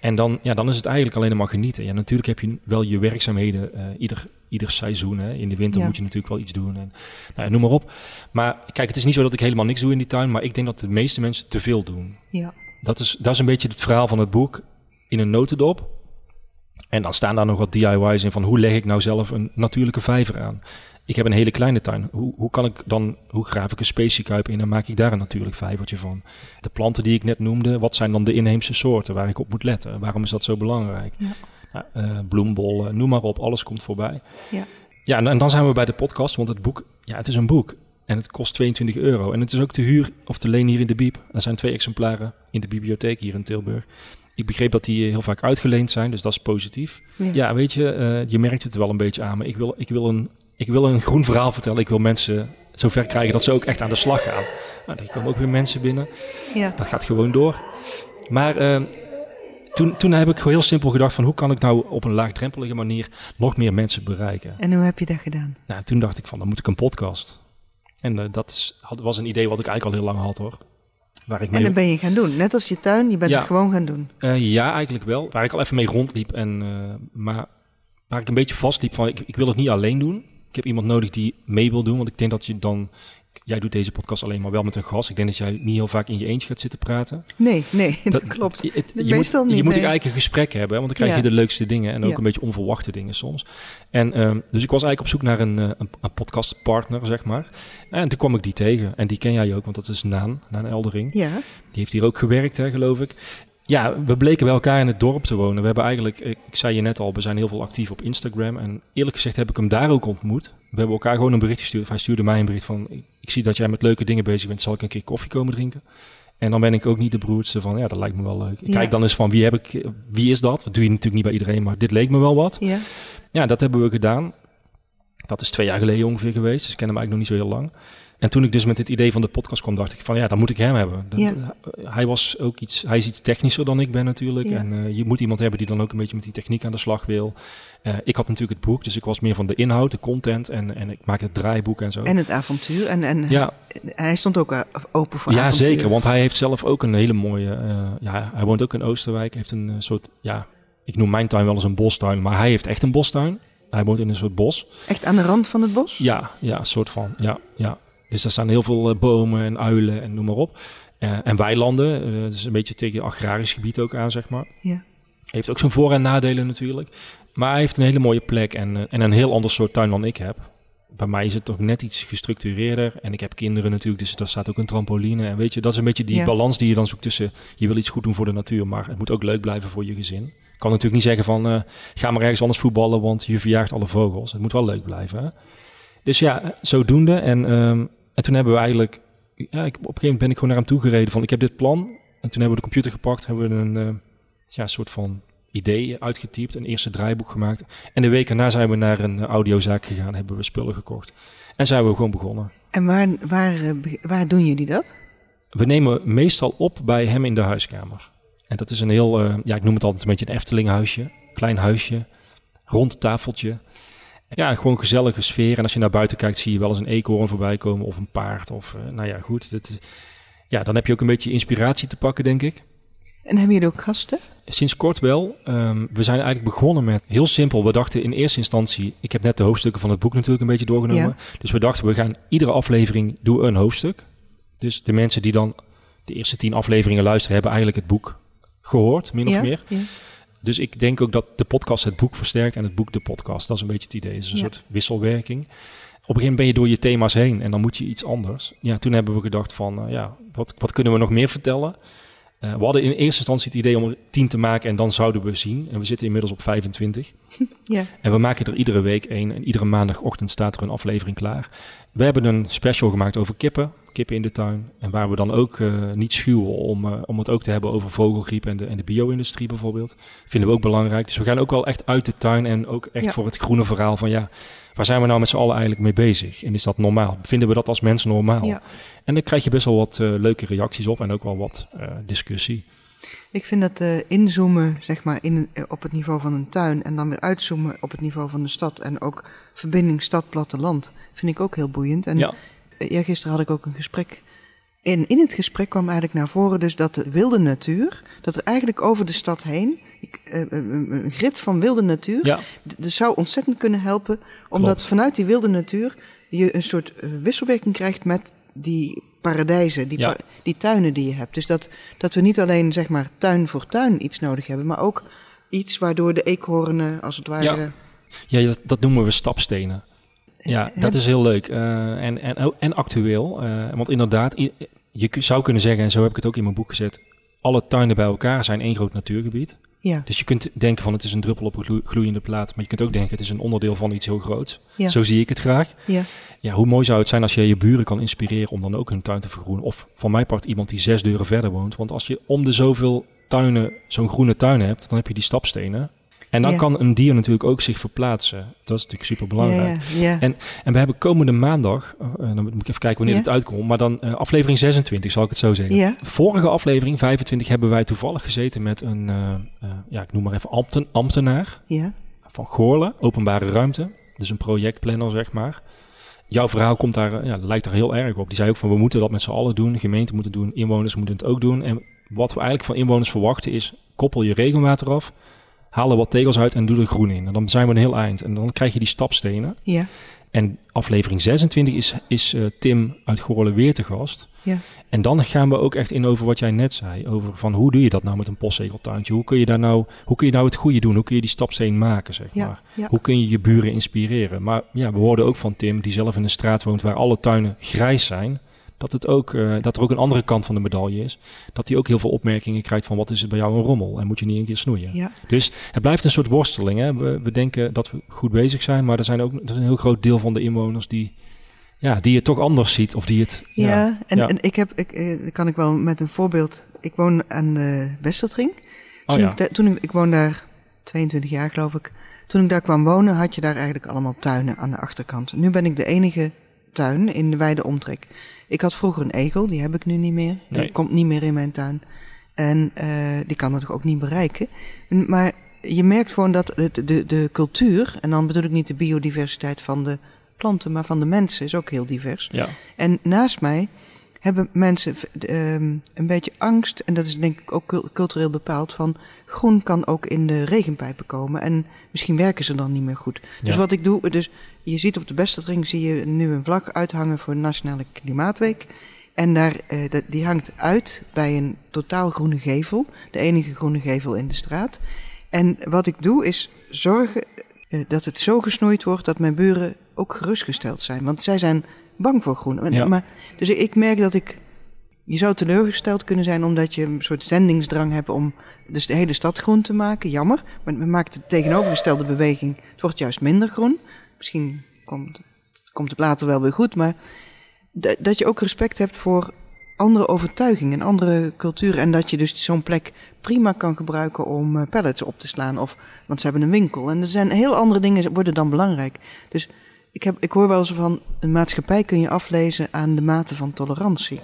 En dan, ja, dan is het eigenlijk alleen maar genieten. Ja, natuurlijk heb je wel je werkzaamheden eh, ieder, ieder seizoen. Hè. In de winter Ja. moet je natuurlijk wel iets doen. En, nou noem maar op. Maar kijk, het is niet zo dat ik helemaal niks doe in die tuin. Maar ik denk dat de meeste mensen te veel doen. Ja. Dat is, dat is een beetje het verhaal van het boek in een notendop. En dan staan daar nog wat DIY's in van hoe leg ik nou zelf een natuurlijke vijver aan. Ik heb een hele kleine tuin. Hoe, hoe kan ik dan, hoe graaf ik een speciekuip in en maak ik daar een natuurlijk vijvertje van? De planten die ik net noemde, wat zijn dan de inheemse soorten waar ik op moet letten? Waarom is dat zo belangrijk? Ja. Nou, eh, bloembollen, noem maar op, alles komt voorbij. Ja. Ja, en, en dan zijn we bij de podcast, want het boek, ja, het is een boek. En het kost 22 euro. En het is ook te huur of te leen hier in de Biep. Er zijn twee exemplaren in de bibliotheek hier in Tilburg. Ik begreep dat die heel vaak uitgeleend zijn, dus dat is positief. Ja, weet je, eh, je merkt het wel een beetje aan me. Ik wil, ik, wil een, ik wil een groen verhaal vertellen. Ik wil mensen zover krijgen dat ze ook echt aan de slag gaan. Nou, er komen ook weer mensen binnen. ja. Dat gaat gewoon door. Maar eh, toen, toen heb ik gewoon heel simpel gedacht van... hoe kan ik nou op een laagdrempelige manier nog meer mensen bereiken? En hoe heb je dat gedaan? Nou, toen dacht ik van, dan moet ik een podcast. En eh, dat is, had, was een idee wat ik eigenlijk al heel lang had hoor. Waar ik En mee, dat ben je gaan doen. Net als je tuin, je bent Ja. het gewoon gaan doen. Eh, ja, eigenlijk wel. Waar ik al even mee rondliep. En, eh, maar waar ik een beetje vastliep van, ik, ik wil het niet alleen doen. Ik heb iemand nodig die mee wil doen. Want ik denk dat je dan... Jij doet deze podcast alleen maar wel met een gast. Ik denk dat jij niet heel vaak in je eentje gaat zitten praten. Nee, nee, <laughs> dat, klopt. Je, het- je Meestal moet, niet, je moet nee. eigenlijk een gesprek hebben, want dan krijg je Ja. de leukste dingen en ook Ja. een beetje onverwachte dingen soms. En ehm, dus ik was eigenlijk op zoek naar een, eh, een, een podcastpartner, zeg maar. En toen kwam ik die tegen. En die ken jij ook, want dat is Naan, Naan Eldering. Ja, Die heeft hier ook gewerkt, hè, geloof ik. Ja, we bleken bij elkaar in het dorp te wonen. We hebben eigenlijk, ik zei je net al, we zijn heel veel actief op Instagram. En eerlijk gezegd heb ik hem daar ook ontmoet. We hebben elkaar gewoon een bericht gestuurd. Of hij stuurde mij een bericht van, ik, zie dat jij met leuke dingen bezig bent. Zal ik een keer koffie komen drinken? En dan ben ik ook niet de broertste van, ja, dat lijkt me wel leuk. Ik Ja. Kijk dan eens van, wie, heb ik, wie is dat? Dat doe je natuurlijk niet bij iedereen, maar dit leek me wel wat. ja. Ja, dat hebben we gedaan. Dat is twee jaar geleden ongeveer geweest, dus ik ken hem eigenlijk nog niet zo heel lang. En toen ik dus met dit idee van de podcast kwam, dacht ik van ja, dan moet ik hem hebben. Ja. Hij was ook iets, hij is iets technischer dan ik ben natuurlijk. Ja. En eh, je moet iemand hebben die dan ook een beetje met die techniek aan de slag wil. Eh, ik had natuurlijk het boek, dus ik was meer van de inhoud, de content en, en ik maak het draaiboek en zo. En het avontuur. En, en ja, hij stond ook eh, open voor ja avontuur. zeker, want hij heeft zelf ook een hele mooie, eh, ja, hij woont ook in Oosterwijk, heeft een eh, soort, ja, ik noem mijn tuin wel eens een bostuin, maar hij heeft echt een bostuin. Hij woont in een soort bos. Echt aan de rand van het bos? Ja, ja, een soort van. Ja, ja. Dus er staan heel veel eh, bomen en uilen en noem maar op. Eh, en weilanden. eh het is een beetje tegen agrarisch gebied ook aan, zeg maar. Ja. Heeft ook zijn voor- en nadelen natuurlijk. Maar hij heeft een hele mooie plek en, eh, en een heel ander soort tuin dan ik heb. Bij mij is het toch net iets gestructureerder. En ik heb kinderen natuurlijk, dus daar staat ook een trampoline. En weet je, dat is een beetje die Ja. balans die je dan zoekt tussen... je wil iets goed doen voor de natuur, maar het moet ook leuk blijven voor je gezin. Ik kan natuurlijk niet zeggen van... eh, ga maar ergens anders voetballen, want je verjaagt alle vogels. Het moet wel leuk blijven, hè? Dus ja, zodoende. En, ehm, en toen hebben we eigenlijk... Ja, ik, op een gegeven moment ben ik gewoon naar hem toe gereden van... ik heb dit plan. En toen hebben we de computer gepakt, hebben we een eh, ja, soort van idee uitgetypt, een eerste draaiboek gemaakt. En de week erna zijn we naar een eh, audiozaak gegaan, hebben we spullen gekocht. En zijn we gewoon begonnen. En waar, waar, eh, waar doen jullie dat? We nemen meestal op bij hem in de huiskamer. En dat is een heel, ja, ik noem het altijd een beetje een Eftelinghuisje. Klein huisje, rond tafeltje. Ja, gewoon gezellige sfeer. En als je naar buiten kijkt, zie je wel eens een eekhoorn voorbij komen of een paard. Of, eh, nou ja, goed. Dit, ja, dan heb je ook een beetje inspiratie te pakken, denk ik. En hebben jullie ook gasten? Sinds kort wel. Ehm, we zijn eigenlijk begonnen met heel simpel. We dachten in eerste instantie, ik heb net de hoofdstukken van het boek natuurlijk een beetje doorgenomen. Dus we dachten, we gaan iedere aflevering doen een hoofdstuk. Dus de mensen die dan de eerste tien afleveringen luisteren, hebben eigenlijk het boek gehoord, min ja? of meer. Ja. Dus ik denk ook dat de podcast het boek versterkt en het boek de podcast. Dat is een beetje het idee. Het is een Ja. soort wisselwerking. Op een gegeven moment ben je door je thema's heen en dan moet je iets anders. Ja, toen hebben we gedacht van, eh, ja, wat, wat kunnen we nog meer vertellen? Eh, we hadden in eerste instantie het idee om er tien te maken en dan zouden we zien. En we zitten inmiddels op 25. <laughs> Ja. En we maken er iedere week één. En iedere maandagochtend staat er een aflevering klaar. We hebben een special gemaakt over kippen. Kippen in de tuin. En waar we dan ook uh, niet schuwen om, uh, om het ook te hebben over vogelgriep en de, en de bio-industrie bijvoorbeeld. Vinden we ook belangrijk. Dus we gaan ook wel echt uit de tuin en ook echt Ja. voor het groene verhaal van ja, waar zijn we nou met z'n allen eigenlijk mee bezig? En is dat normaal? Vinden we dat als mensen normaal? Ja. En dan krijg je best wel wat eh, leuke reacties op en ook wel wat eh, discussie. Ik vind dat eh, inzoomen zeg maar, in, eh, op het niveau van een tuin en dan weer uitzoomen op het niveau van de stad en ook verbinding stad-platteland vind ik ook heel boeiend. En ja, eh, ja, gisteren had ik ook een gesprek. En in het gesprek kwam eigenlijk naar voren dus dat de wilde natuur, dat er eigenlijk over de stad heen, ik, eh, een, grid van wilde natuur, ja, d- dat zou ontzettend kunnen helpen, omdat Klopt. vanuit die wilde natuur je een soort eh, wisselwerking krijgt met die paradijzen, die, Ja. pa- die tuinen die je hebt. Dus dat, dat we niet alleen zeg maar tuin voor tuin iets nodig hebben, maar ook iets waardoor de eekhoornen als het ware... Ja. ja dat, dat noemen we stapstenen. Ja, Hè? dat is heel leuk eh, en, en, oh, en actueel. eh, want inderdaad, je zou kunnen zeggen, en zo heb ik het ook in mijn boek gezet, alle tuinen bij elkaar zijn één groot natuurgebied. Ja, Dus je kunt denken van het is een druppel op een glo- gloeiende plaat, maar je kunt ook denken het is een onderdeel van iets heel groots. Ja. Zo zie ik het graag. ja, Ja, hoe mooi zou het zijn als je je buren kan inspireren om dan ook hun tuin te vergroenen. Of van mijn part iemand die zes deuren verder woont. Want als je om de zoveel tuinen zo'n groene tuin hebt, dan heb je die stapstenen. En dan Ja. kan een dier natuurlijk ook zich verplaatsen. Dat is natuurlijk super belangrijk. ja, ja, ja. En- En we hebben komende maandag, eh, dan moet ik even kijken wanneer het uitkomt, maar dan eh, aflevering 26 zal ik het zo zeggen. Vorige aflevering, 25, hebben wij toevallig gezeten met een, eh, ja, ik noem maar even ambten, ambtenaar ja. van Goorlen, openbare ruimte. Dus een projectplanner, zeg maar. Jouw verhaal komt daar, ja, lijkt er heel erg op. Die zei ook van, we moeten dat met z'n allen doen. Gemeenten moeten het doen, inwoners moeten het ook doen. En wat we eigenlijk van inwoners verwachten is, koppel je regenwater af, haal er wat tegels uit en doe er groen in. En dan zijn we een heel eind. En dan krijg je die stapstenen. ja. En aflevering 26 is, is eh, Tim uit Goorlen weer te gast. Ja. En dan gaan we ook echt in over wat jij net zei. Over van hoe doe je dat nou met een postzegeltuintje? Hoe kun je daar nou, hoe kun je nou het goede doen? Hoe kun je die stapsteen maken, zeg Ja, maar? ja. Hoe kun je je buren inspireren? Maar ja, we hoorden ook van Tim, die zelf in een straat woont waar alle tuinen grijs zijn. Dat, het ook, eh, dat er ook een andere kant van de medaille is. Dat hij ook heel veel opmerkingen krijgt van wat is het bij jou een rommel? En moet je niet een keer snoeien? ja. Dus het blijft een soort worsteling. Hè? We, we denken dat we goed bezig zijn, maar er zijn ook er is een heel groot deel van de inwoners die, ja, die het toch anders ziet. Of die het. Ja, en, ja. en ik heb, ik, eh, kan ik wel met een voorbeeld. Ik woon aan de Westertring. Oh Toen, ja. ik, toen ik, ik woon daar 22 jaar geloof ik. Toen ik daar kwam wonen, had je daar eigenlijk allemaal tuinen aan de achterkant. Nu ben ik de enige tuin in de wijde omtrek. Ik had vroeger een egel, die heb ik nu niet meer. Die komt niet meer in mijn tuin. En eh, die kan het ook niet bereiken. En- Maar je merkt gewoon dat het, de, de cultuur, en dan bedoel ik niet de biodiversiteit van de planten, maar van de mensen, is ook heel divers. Ja, En naast mij hebben mensen ehm, een beetje angst, en dat is denk ik ook cul- cultureel bepaald, van groen kan ook in de regenpijpen komen. En misschien werken ze dan niet meer goed. Dus wat ik doe, dus je ziet op de Besterdring zie je nu een vlag uithangen voor Nationale Klimaatweek. En daar, eh, die hangt uit bij een totaal groene gevel, de enige groene gevel in de straat. En wat ik doe is zorgen eh, dat het zo gesnoeid wordt dat mijn buren ook gerustgesteld zijn. Want zij zijn bang voor groen. Ja. Maar, dus ik, merk dat ik. Je zou teleurgesteld kunnen zijn omdat je een soort zendingsdrang hebt om dus de hele stad groen te maken. Jammer. Maar het maakt de tegenovergestelde beweging. Het wordt juist minder groen. Misschien komt, komt het later wel weer goed. Maar dat je ook respect hebt voor andere overtuigingen en andere culturen. En dat je dus zo'n plek prima kan gebruiken om eh, pallets op te slaan. Of, want ze hebben een winkel. En er zijn heel andere dingen worden dan belangrijk. Dus ik, heb, ik hoor wel eens van, een maatschappij kun je aflezen aan de mate van tolerantie.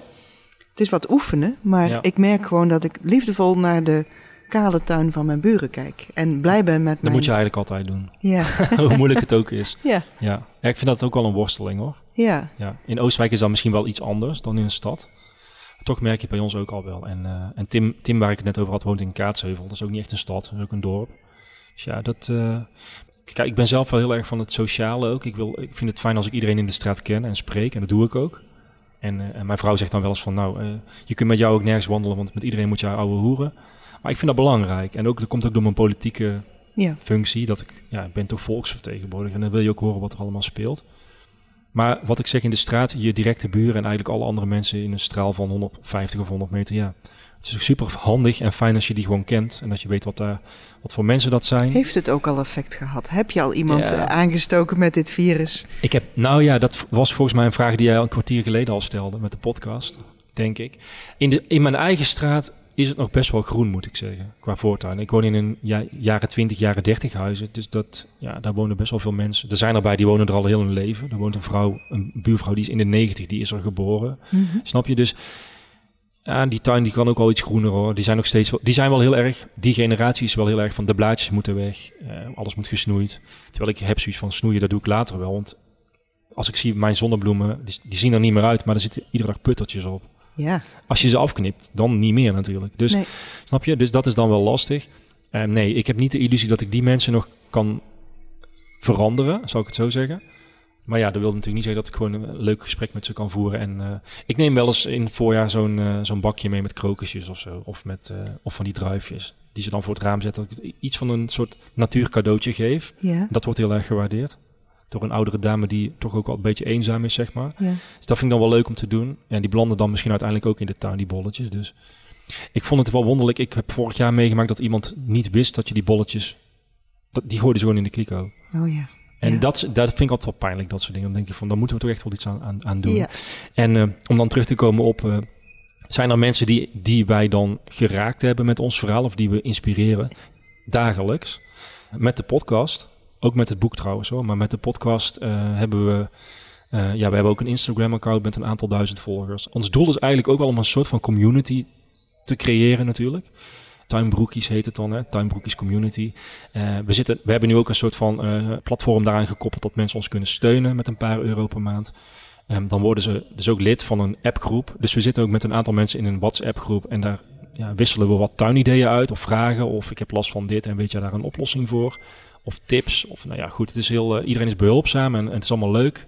Het is wat oefenen, maar Ja. ik merk gewoon dat ik liefdevol naar de kale tuin van mijn buren kijk. En blij ben met dat mijn... moet je eigenlijk altijd doen. Ja, <laughs> Hoe moeilijk het ook is. ja, Ja. ja, ik vind dat ook wel een worsteling hoor. ja, Ja. In Oostwijk is dat misschien wel iets anders dan in een stad. Toch merk je bij ons ook al wel. En, eh, en Tim, Tim, waar ik het net over had, woont in Kaatsheuvel. Dat is ook niet echt een stad, dat is ook een dorp. Dus ja, dat... eh, kijk, ik ben zelf wel heel erg van het sociale ook. Ik, wil, ik vind het fijn als ik iedereen in de straat ken en spreek. En dat doe ik ook. En, eh, en mijn vrouw zegt dan wel eens van... Nou, eh, je kunt met jou ook nergens wandelen, want met iedereen moet je ouwe hoeren. Maar ik vind dat belangrijk. En ook, dat komt ook door mijn politieke ja. functie. Dat ik, ja, ik ben toch volksvertegenwoordiger en dan wil je ook horen wat er allemaal speelt. Maar wat ik zeg in de straat, je directe buren en eigenlijk alle andere mensen in een straal van 150 of 100 meter, ja. Het is super handig en fijn als je die gewoon kent en dat je weet wat, daar, wat voor mensen dat zijn. Heeft het ook al effect gehad? Heb je al iemand Ja. eh, aangestoken met dit virus? Ik heb, nou ja, dat was volgens mij een vraag die jij al een kwartier geleden al stelde met de podcast, denk ik. In, de, in mijn eigen straat is het nog best wel groen, moet ik zeggen, qua voortuin. Ik woon in een ja, jaren 20, jaren 30 huizen, dus dat, ja, daar wonen best wel veel mensen. Er zijn erbij die wonen er al heel hun leven. Er woont een vrouw, een buurvrouw, die is in de 90, die is er geboren. Snap je? Dus ja, die tuin die kan ook wel iets groener hoor. Die zijn nog steeds wel, die zijn wel heel erg, die generatie is wel heel erg van de blaadjes moeten weg, eh, alles moet gesnoeid. Terwijl ik heb zoiets van snoeien, dat doe ik later wel. Want als ik zie mijn zonnebloemen, die, die zien er niet meer uit, maar er zitten iedere dag puttertjes op. Ja, Als je ze afknipt, dan niet meer natuurlijk. Dus nee. snap je? Dus dat is dan wel lastig. Eh, nee, ik heb niet de illusie dat ik die mensen nog kan veranderen, zou ik het zo zeggen. Maar ja, dat wil natuurlijk niet zeggen dat ik gewoon een leuk gesprek met ze kan voeren. En eh, ik neem wel eens in het voorjaar zo'n eh, zo'n bakje mee met krokusjes of zo. Of, met, eh, of van die druifjes. Die ze dan voor het raam zetten. Dat ik iets van een soort natuurcadeautje geef. Ja, Dat wordt heel erg gewaardeerd. Door een oudere dame die toch ook wel een beetje eenzaam is, zeg maar. ja. Dus dat vind ik dan wel leuk om te doen. En die belanden dan misschien uiteindelijk ook in de tuin, die bolletjes. Dus ik vond het wel wonderlijk. Ik heb vorig jaar meegemaakt dat iemand niet wist dat je die bolletjes... Dat, die gooiden ze gewoon in de kliko. Oh ja. En Ja. dat, dat vind ik altijd wel pijnlijk, dat soort dingen. Dan denk ik van, daar moeten we toch echt wel iets aan, aan, aan doen. Ja. En eh, om dan terug te komen op... eh, zijn er mensen die, die wij dan geraakt hebben met ons verhaal... of die we inspireren dagelijks? Met de podcast. Ook met het boek trouwens hoor. Maar met de podcast eh, hebben we... ja, we hebben ook een Instagram-account met een aantal duizend volgers. Ons doel is eigenlijk ook wel om een soort van community te creëren natuurlijk. Tuinbroekies heet het dan, hè? Tuinbroekies Community. Eh, we, zitten, we hebben nu ook een soort van eh, platform daaraan gekoppeld dat mensen ons kunnen steunen met een paar euro per maand. Ehm, dan worden ze dus ook lid van een appgroep. Dus we zitten ook met een aantal mensen in een WhatsApp-groep en daar ja, wisselen we wat tuinideeën uit of vragen. Of ik heb last van dit en weet je daar een oplossing voor? Of tips. Of nou ja, goed, het is heel, eh, iedereen is behulpzaam en, het is allemaal leuk.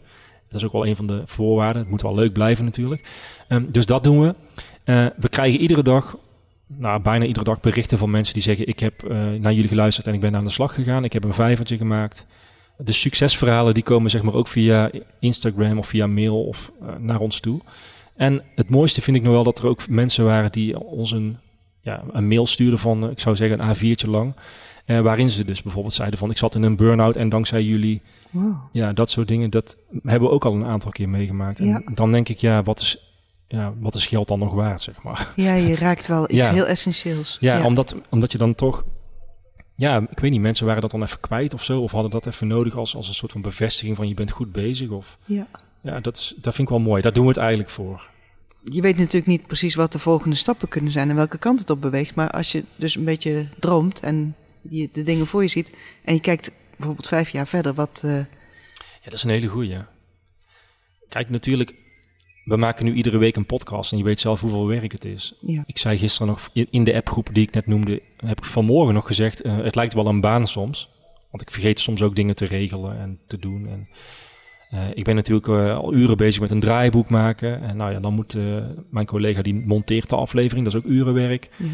Dat is ook wel een van de voorwaarden. Het moet wel leuk blijven natuurlijk. Ehm, dus dat doen we. We krijgen iedere dag, nou, bijna iedere dag berichten van mensen die zeggen... ik heb eh, naar jullie geluisterd en ik ben aan de slag gegaan. Ik heb een vijvertje gemaakt. De succesverhalen die komen zeg maar ook via Instagram of via mail of eh, naar ons toe. En het mooiste vind ik nog wel dat er ook mensen waren die ons een, ja, een mail stuurden van, eh, ik zou zeggen, een A4'tje lang. Waarin ze dus bijvoorbeeld zeiden van, ik zat in een burn-out en dankzij jullie Wow. ja, dat soort dingen, dat hebben we ook al een aantal keer meegemaakt. En dan denk ik, ja wat, is, ja, wat is geld dan nog waard, zeg maar. Ja, je raakt wel iets <laughs> Ja. heel essentieels. Ja, Omdat, omdat je dan toch, ja, ik weet niet, mensen waren dat dan even kwijt of zo, of hadden dat even nodig als, als een soort van bevestiging van je bent goed bezig. Of, ja. ja, dat, is, dat vind ik wel mooi. Daar doen we het eigenlijk voor. Je weet natuurlijk niet precies wat de volgende stappen kunnen zijn en welke kant het op beweegt. Maar als je dus een beetje droomt en je de dingen voor je ziet en je kijkt bijvoorbeeld vijf jaar verder, wat... eh, Ja, dat is een hele goeie. Kijk, natuurlijk, we maken nu iedere week een podcast en je weet zelf hoeveel werk het is. ja. Ik zei gisteren nog in de appgroep die ik net noemde, heb ik vanmorgen nog gezegd, eh, het lijkt wel een baan soms. Want ik vergeet soms ook dingen te regelen en te doen. En, eh, ik ben natuurlijk eh, al uren bezig met een draaiboek maken. En nou ja, dan moet mijn collega die monteert de aflevering, dat is ook urenwerk. Ja.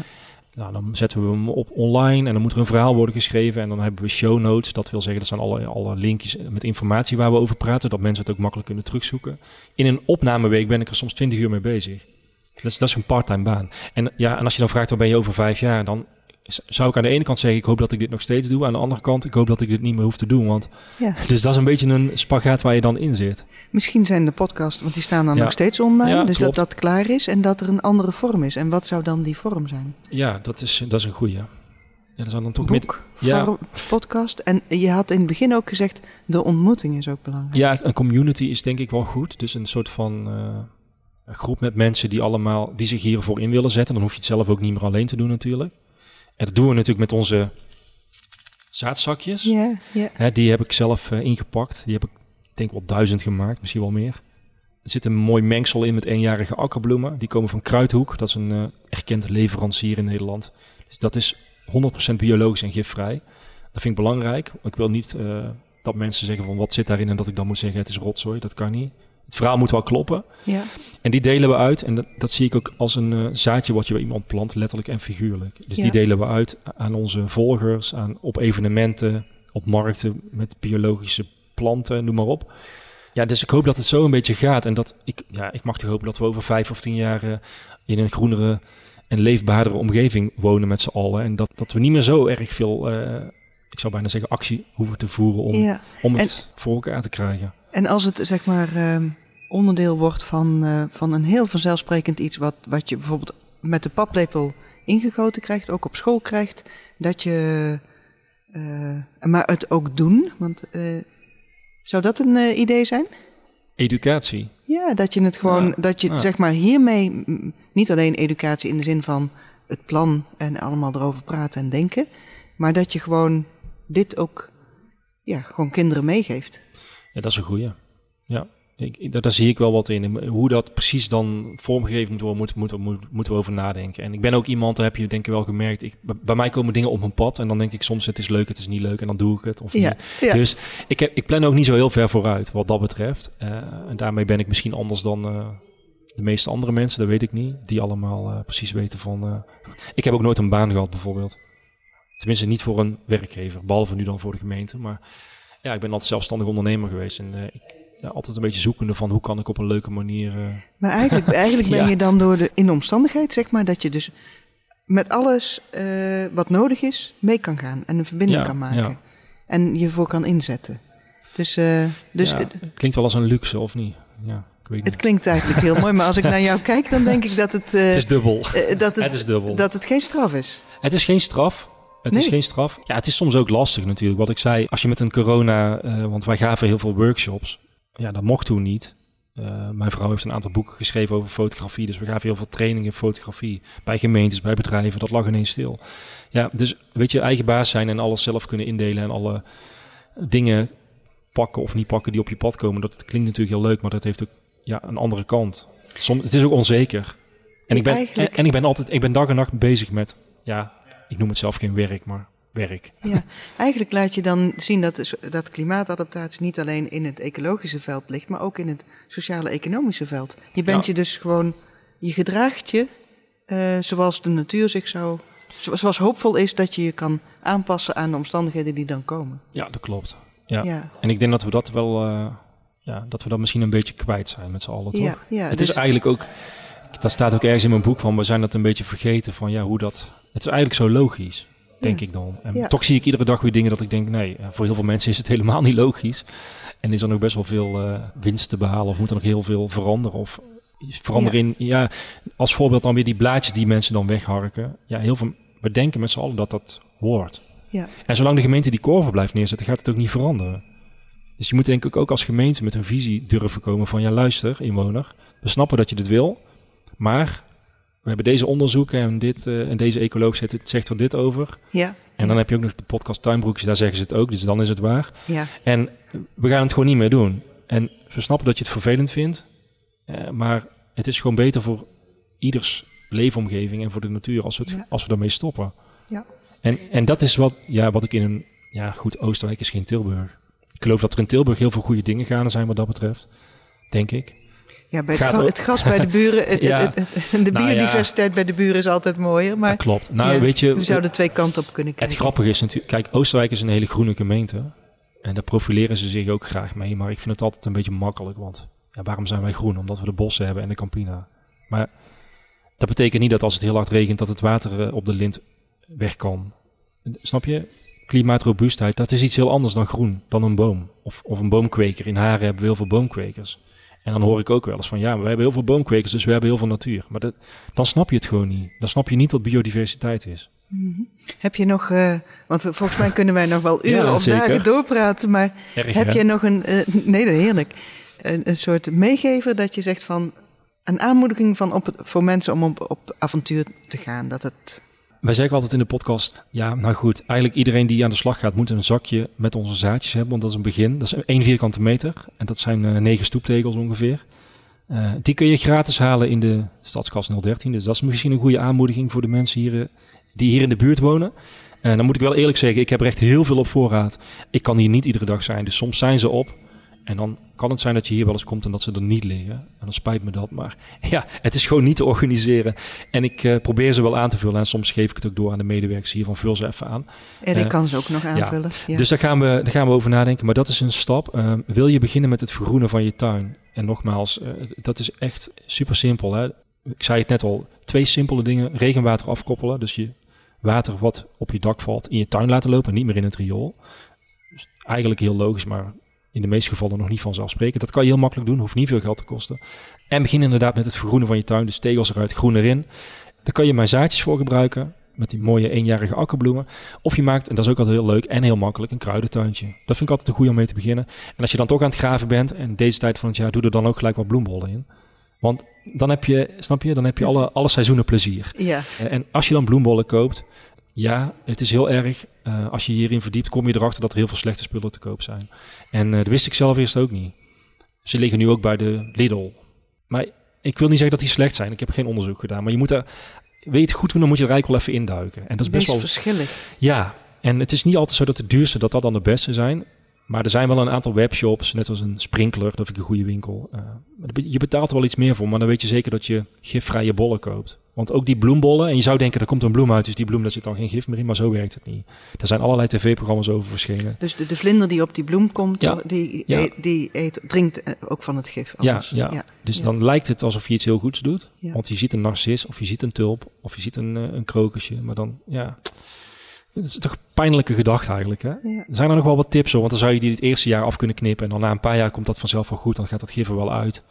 Nou, dan zetten we hem op online en dan moet er een verhaal worden geschreven. En dan hebben we show notes. Dat wil zeggen, dat zijn alle, alle linkjes met informatie waar we over praten. Dat mensen het ook makkelijk kunnen terugzoeken. In een opnameweek ben ik er soms 20 uur mee bezig. Dat is, dat is een parttime baan. En, ja, en als je dan vraagt, waar ben je over vijf jaar? Dan zou ik aan de ene kant zeggen, ik hoop dat ik dit nog steeds doe. Aan de andere kant, ik hoop dat ik dit niet meer hoef te doen. Want, Ja. <laughs> dus dat is een beetje een spagaat waar je dan in zit. Misschien zijn de podcasts, want die staan dan Ja. nog steeds online, Ja, dus klopt. dat dat klaar is en dat er een andere vorm is. En wat zou dan die vorm zijn? Ja, dat is, dat is een goeie. Ja, dat zou dan toch Boek, Ja. vorm, podcast. En je had in het begin ook gezegd, de ontmoeting is ook belangrijk. Ja, een community is denk ik wel goed. Dus een soort van eh, een groep met mensen die allemaal die zich hiervoor in willen zetten. Dan hoef je het zelf ook niet meer alleen te doen natuurlijk. En dat doen we natuurlijk met onze zaadzakjes. Ja, ja. Hè, die heb ik zelf eh, ingepakt. Die heb ik denk wel duizend gemaakt, misschien wel meer. Er zit een mooi mengsel in met eenjarige akkerbloemen. Die komen van Kruidhoek. Dat is een eh erkend leverancier in Nederland. Dus dat is 100% biologisch en gifvrij. Dat vind ik belangrijk. Ik wil niet eh, dat mensen zeggen van wat zit daarin en dat ik dan moet zeggen het is rotzooi. Dat kan niet. Het verhaal moet wel kloppen. ja. En die delen we uit. En dat, dat zie ik ook als een eh, zaadje wat je bij iemand plant, letterlijk en figuurlijk. Dus Ja. die delen we uit aan onze volgers, aan, op evenementen, op markten met biologische planten, noem maar op. Ja, dus ik hoop dat het zo een beetje gaat. En dat ik, ja, ik mag toch hopen dat we over vijf of tien jaar eh, in een groenere een leefbaardere omgeving wonen met z'n allen. En dat, dat we niet meer zo erg veel, eh, ik zou bijna zeggen, actie hoeven te voeren om, Ja. om het voor elkaar te krijgen. En als het zeg maar ehm, onderdeel wordt van, eh, van een heel vanzelfsprekend iets wat, wat je bijvoorbeeld met de paplepel ingegoten krijgt, ook op school krijgt, dat je, eh, maar het ook doen, want eh, zou dat een idee zijn? Educatie. Ja, dat je het gewoon, Ja, dat je ja. zeg maar hiermee, niet alleen educatie in de zin van het plan en allemaal erover praten en denken, maar dat je gewoon dit ook, ja, gewoon kinderen meegeeft. Ja, dat is een goeie. Ja, ik, daar, daar zie ik wel wat in. Hoe dat precies dan vormgegeven moet worden, moeten moet, moet, moeten we over nadenken. En ik ben ook iemand, daar heb je denk ik wel gemerkt. Ik, bij- mij komen dingen op mijn pad en dan denk ik soms het is leuk, het is niet leuk en dan doe ik het. Of Ja. Dus ik, heb, ik plan ook niet zo heel ver vooruit wat dat betreft. Eh, en daarmee ben ik misschien anders dan eh, de meeste andere mensen, dat weet ik niet. Die allemaal eh, precies weten van... ik heb ook nooit een baan gehad bijvoorbeeld. Tenminste niet voor een werkgever, behalve nu dan voor de gemeente. Maar ja, ik ben altijd zelfstandig ondernemer geweest. En eh, ik ja, altijd een beetje zoekende van hoe kan ik op een leuke manier... eh, Maar eigenlijk, <laughs> eigenlijk ben Ja. je dan door de in de omstandigheid, zeg maar, dat je dus met alles eh, wat nodig is mee kan gaan en een verbinding kan maken. En je voor kan inzetten. Dus, dus ja, het, klinkt wel als een luxe, of niet? Ja, ik weet niet. het klinkt eigenlijk heel mooi, maar als ik <laughs> naar jou kijk, dan denk ik dat het, Het is dubbel. dat <laughs> het het, is dubbel. dat het geen straf is. Het is geen straf. Het is geen straf. Ja, het is soms ook lastig natuurlijk. Wat ik zei, als je met een corona... eh, want wij gaven heel veel workshops. Ja, dat mocht toen niet. Eh, mijn vrouw heeft een aantal boeken geschreven over fotografie. Dus we gaven heel veel trainingen fotografie. Bij gemeentes, bij bedrijven. Dat lag ineens stil. Ja, dus weet je, eigen baas zijn en alles zelf kunnen indelen... en alle dingen pakken of niet pakken die op je pad komen. Dat klinkt natuurlijk heel leuk, maar dat heeft ook ja, een andere kant. Som, het is ook onzeker. En ik ben, en ik ben altijd, ik ben dag en nacht bezig met, ja, ik noem het zelf geen werk, maar werk. Ja, <laughs> eigenlijk laat je dan zien dat, dat klimaatadaptatie niet alleen in het ecologische veld ligt, maar ook in het sociale-economische veld. Je bent Ja. je dus gewoon, je gedraagt je eh, zoals de natuur zich zou, zo- zoals hoopvol is dat je je kan aanpassen aan de omstandigheden die dan komen. Ja, dat klopt. Ja. ja, En ik denk dat we dat wel, eh, ja, dat we dat misschien een beetje kwijt zijn met z'n allen, toch? ja, ja. het dus- is eigenlijk ook, dat staat ook ergens in mijn boek van, we zijn dat een beetje vergeten van, ja, hoe dat, het is eigenlijk zo logisch, denk Ja. ik dan. En Ja. toch zie ik iedere dag weer dingen dat ik denk, nee, eh, voor heel veel mensen is het <laughs> helemaal niet logisch. En is er nog best wel veel eh, winst te behalen of moet er nog heel veel veranderen of veranderen in, ja, als voorbeeld dan weer die blaadjes die mensen dan wegharken. Ja, heel veel, we denken met z'n allen dat dat hoort. Ja. En zolang de gemeente die korven blijft neerzetten, gaat het ook niet veranderen. Dus je moet denk ik ook als gemeente met een visie durven komen van, ja luister inwoner, we snappen dat je dit wil, maar we hebben deze onderzoeken en, dit, eh, en deze ecoloog zegt, zegt er dit over. ja, En dan heb je ook nog de podcast Tuinbroekjes, daar zeggen ze het ook, dus dan is het waar. ja, En we gaan het gewoon niet meer doen. En we snappen dat je het vervelend vindt, eh, maar het is gewoon beter voor ieders leefomgeving en voor de natuur als we, het, Ja. als we daarmee stoppen. Ja. En, en dat is wat, ja, wat ik in een, ja goed, Oostenrijk is geen Tilburg. Ik geloof dat er in Tilburg heel veel goede dingen gaande zijn wat dat betreft, denk ik. Ja bij het, Gaat het gras bij de buren, <laughs> het- Ja. het- het- de Nou ja. biodiversiteit bij de buren is altijd mooier, maar dat klopt. Nou, ja, weet je, we zouden twee kanten op kunnen Het kijken. grappige is natuurlijk, kijk, Oostenrijk is een hele groene gemeente. En daar profileren ze zich ook graag mee. Maar ik vind het altijd een beetje makkelijk. Want ja, waarom zijn wij groen? Omdat we de bossen hebben en de Campina. Maar dat betekent niet dat als het heel hard regent, dat het water eh, op de lint weg kan. Snap je? Klimaatrobuustheid, dat is iets heel anders dan groen, dan een boom. Of, of een boomkweker. In Haren hebben we heel veel boomkwekers. En dan hoor ik ook wel eens van, ja, we hebben heel veel boomkwekers, dus we hebben heel veel natuur. Maar dat, dan snap je het gewoon niet. Dan snap je niet wat biodiversiteit is. Mhm. Heb je nog, eh, want we- volgens mij kunnen wij nog wel Ja, uren of zeker. dagen doorpraten, maar Erg, heb hè? je nog een, eh, nee, dat heerlijk, een, een soort meegever dat je zegt van een aanmoediging van op, voor mensen om op, op avontuur te gaan, dat het, Wij zeggen altijd in de podcast, ja, nou goed, eigenlijk iedereen die aan de slag gaat moet een zakje met onze zaadjes hebben, want dat is een begin. Dat is één vierkante meter en dat zijn eh, negen stoeptegels ongeveer. Eh, die kun je gratis halen in de Stadskas 013, dus dat is misschien een goede aanmoediging voor de mensen hier, eh, die hier in de buurt wonen. En dan moet ik wel eerlijk zeggen, ik heb echt heel veel op voorraad. Ik kan hier niet iedere dag zijn, dus soms zijn ze op. En dan kan het zijn dat je hier wel eens komt en dat ze er niet liggen. En dan spijt me dat, maar <laughs> ja, het is gewoon niet te organiseren. En ik eh, probeer ze wel aan te vullen. En soms geef ik het ook door aan de medewerkers hier van vul ze even aan. en ik Eh, kan ze ook nog aanvullen. Ja. Dus daar gaan, we, daar gaan we over nadenken. Maar dat is een stap. Ehm, wil je beginnen met het vergroenen van je tuin? En nogmaals, eh, dat is echt super simpel. Hè? Ik zei het net al, twee simpele dingen. Regenwater afkoppelen, dus je water wat op je dak valt in je tuin laten lopen, niet meer in het riool. Dus eigenlijk heel logisch, maar in de meeste gevallen nog niet vanzelfsprekend. Dat kan je heel makkelijk doen, hoeft niet veel geld te kosten. En begin inderdaad met het vergroenen van je tuin, dus tegels eruit, groen erin. Daar kan je mijn zaadjes voor gebruiken, met die mooie eenjarige akkerbloemen. Of je maakt, en dat is ook altijd heel leuk en heel makkelijk, een kruidentuintje. Dat vind ik altijd een goede om mee te beginnen. En als je dan toch aan het graven bent, en deze tijd van het jaar, doe er dan ook gelijk wat bloembollen in. Want dan heb je, snap je, dan heb je alle, alle seizoenen plezier. Ja. Eh, En als je dan bloembollen koopt, ja, het is heel erg. eh, als je hierin verdiept, kom je erachter dat er heel veel slechte spullen te koop zijn. En eh, dat wist ik zelf eerst ook niet. Ze liggen nu ook bij de Lidl. Maar ik wil niet zeggen dat die slecht zijn. Ik heb geen onderzoek gedaan. Maar je moet er, je het goed doen, dan moet je er eigenlijk wel even induiken. En dat is best Best wel verschillig. ja, en het is niet altijd zo dat de duurste dat dat dan de beste zijn. Maar er zijn wel een aantal webshops, net als een Sprinkler, dat vind ik een goede winkel. Eh, je betaalt er wel iets meer voor, maar dan weet je zeker dat je gifvrije bollen koopt. Want ook die bloembollen, en je zou denken, er komt een bloem uit, dus die bloem, daar zit dan geen gif meer in, maar zo werkt het niet. Er zijn allerlei tv-programma's over verschenen. Dus de, de vlinder die op die bloem komt, Ja. die, Ja. eet, die eet, drinkt eh, ook van het gif. Ja, ja. Dus dan lijkt het alsof je iets heel goeds doet. Want je ziet een narcis, of je ziet een tulp, of je ziet een, eh, een krokusje. Maar dan, ja, het is toch een pijnlijke gedachte eigenlijk, hè? Ja. Er zijn er nog wel wat tips hoor, want dan zou je die het eerste jaar af kunnen knippen. En dan na een paar jaar komt dat vanzelf wel goed, dan gaat dat gif er wel uit.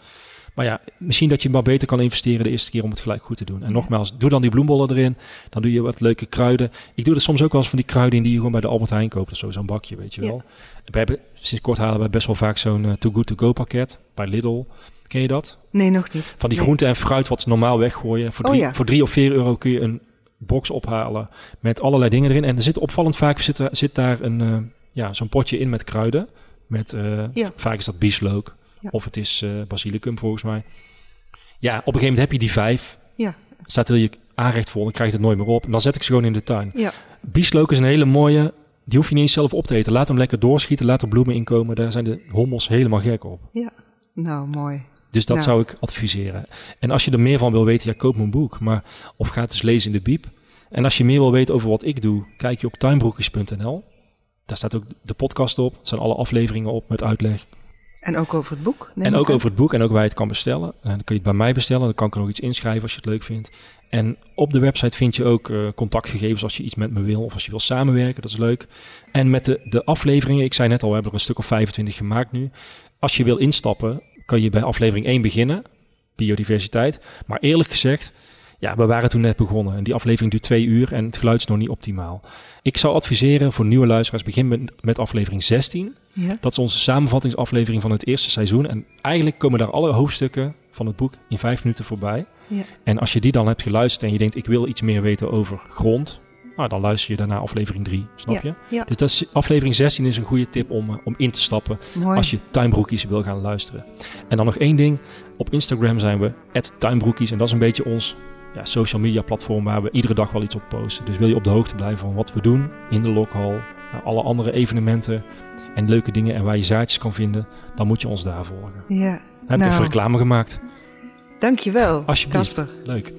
Maar ja, misschien dat je maar beter kan investeren de eerste keer om het gelijk goed te doen. En nogmaals, doe dan die bloembollen erin. Dan doe je wat leuke kruiden. Ik doe er soms ook wel eens van die kruiden in die je gewoon bij de Albert Heijn koopt. of zo, zo'n bakje, weet je Ja. wel. We hebben, sinds kort halen we best wel vaak zo'n eh, Too Good To Go pakket bij Lidl. Ken je dat? Nee, nog niet. Van die Nee. groente en fruit wat ze normaal weggooien. Voor Oh drie, ja. voor drie of vier euro kun je een box ophalen met allerlei dingen erin. En er zit opvallend vaak zit, er- zit daar een, eh, ja, zo'n potje in met kruiden. Met, eh, Ja. Vaak is dat bieslook. Ja. Of het is eh, basilicum volgens mij. Ja, op een gegeven moment heb je die vijf. Ja. Staat er je aanrecht vol, dan krijg je het nooit meer op. En dan zet ik ze gewoon in de tuin. Ja. Bieslook is een hele mooie. Die hoef je niet eens zelf op te eten. Laat hem lekker doorschieten, laat er bloemen inkomen. Daar zijn de hommels helemaal gek op. Nou, mooi. Dus dat Nou. zou ik adviseren. En als je er meer van wil weten, ja, koop mijn boek. Maar, of ga het eens lezen in de bieb. En als je meer wil weten over wat ik doe, kijk je op tuinbroekjes.nl. Daar staat ook de podcast op. Er zijn alle afleveringen op met uitleg. En ook over het boek. en ook aan. over het boek en ook waar je het kan bestellen. En dan kun je het bij mij bestellen. Dan kan ik er nog iets inschrijven als je het leuk vindt. En op de website vind je ook eh, contactgegevens als je iets met me wil. Of als je wil samenwerken, dat is leuk. En met de, de afleveringen, ik zei net al, we hebben er een stuk of 25 gemaakt nu. Als je wil instappen, kan je bij aflevering 1 beginnen. Biodiversiteit. Maar eerlijk gezegd, ja, we waren toen net begonnen. En die aflevering duurt twee uur en het geluid is nog niet optimaal. Ik zou adviseren voor nieuwe luisteraars, begin met, met aflevering 16. Ja. Dat is onze samenvattingsaflevering van het eerste seizoen. En eigenlijk komen daar alle hoofdstukken van het boek in vijf minuten voorbij. Ja. En als je die dan hebt geluisterd en je denkt, ik wil iets meer weten over grond. Nou, dan luister je daarna aflevering 3, snap je? ja. Dus dat is, aflevering 16 is een goede tip om, eh, om in te stappen Mooi. als je tuinbroekjes wil gaan luisteren. En dan nog één ding. Op Instagram zijn we tuinbroekjes. En dat is een beetje ons ja, social media platform waar we iedere dag wel iets op posten. Dus wil je op de hoogte blijven van wat we doen in de lokhal, alle andere evenementen en leuke dingen en waar je zaadjes kan vinden, dan moet je ons daar volgen. Ja. Dan heb ik Nou. even reclame gemaakt. Dankjewel, Alsjeblieft. Casper. Leuk.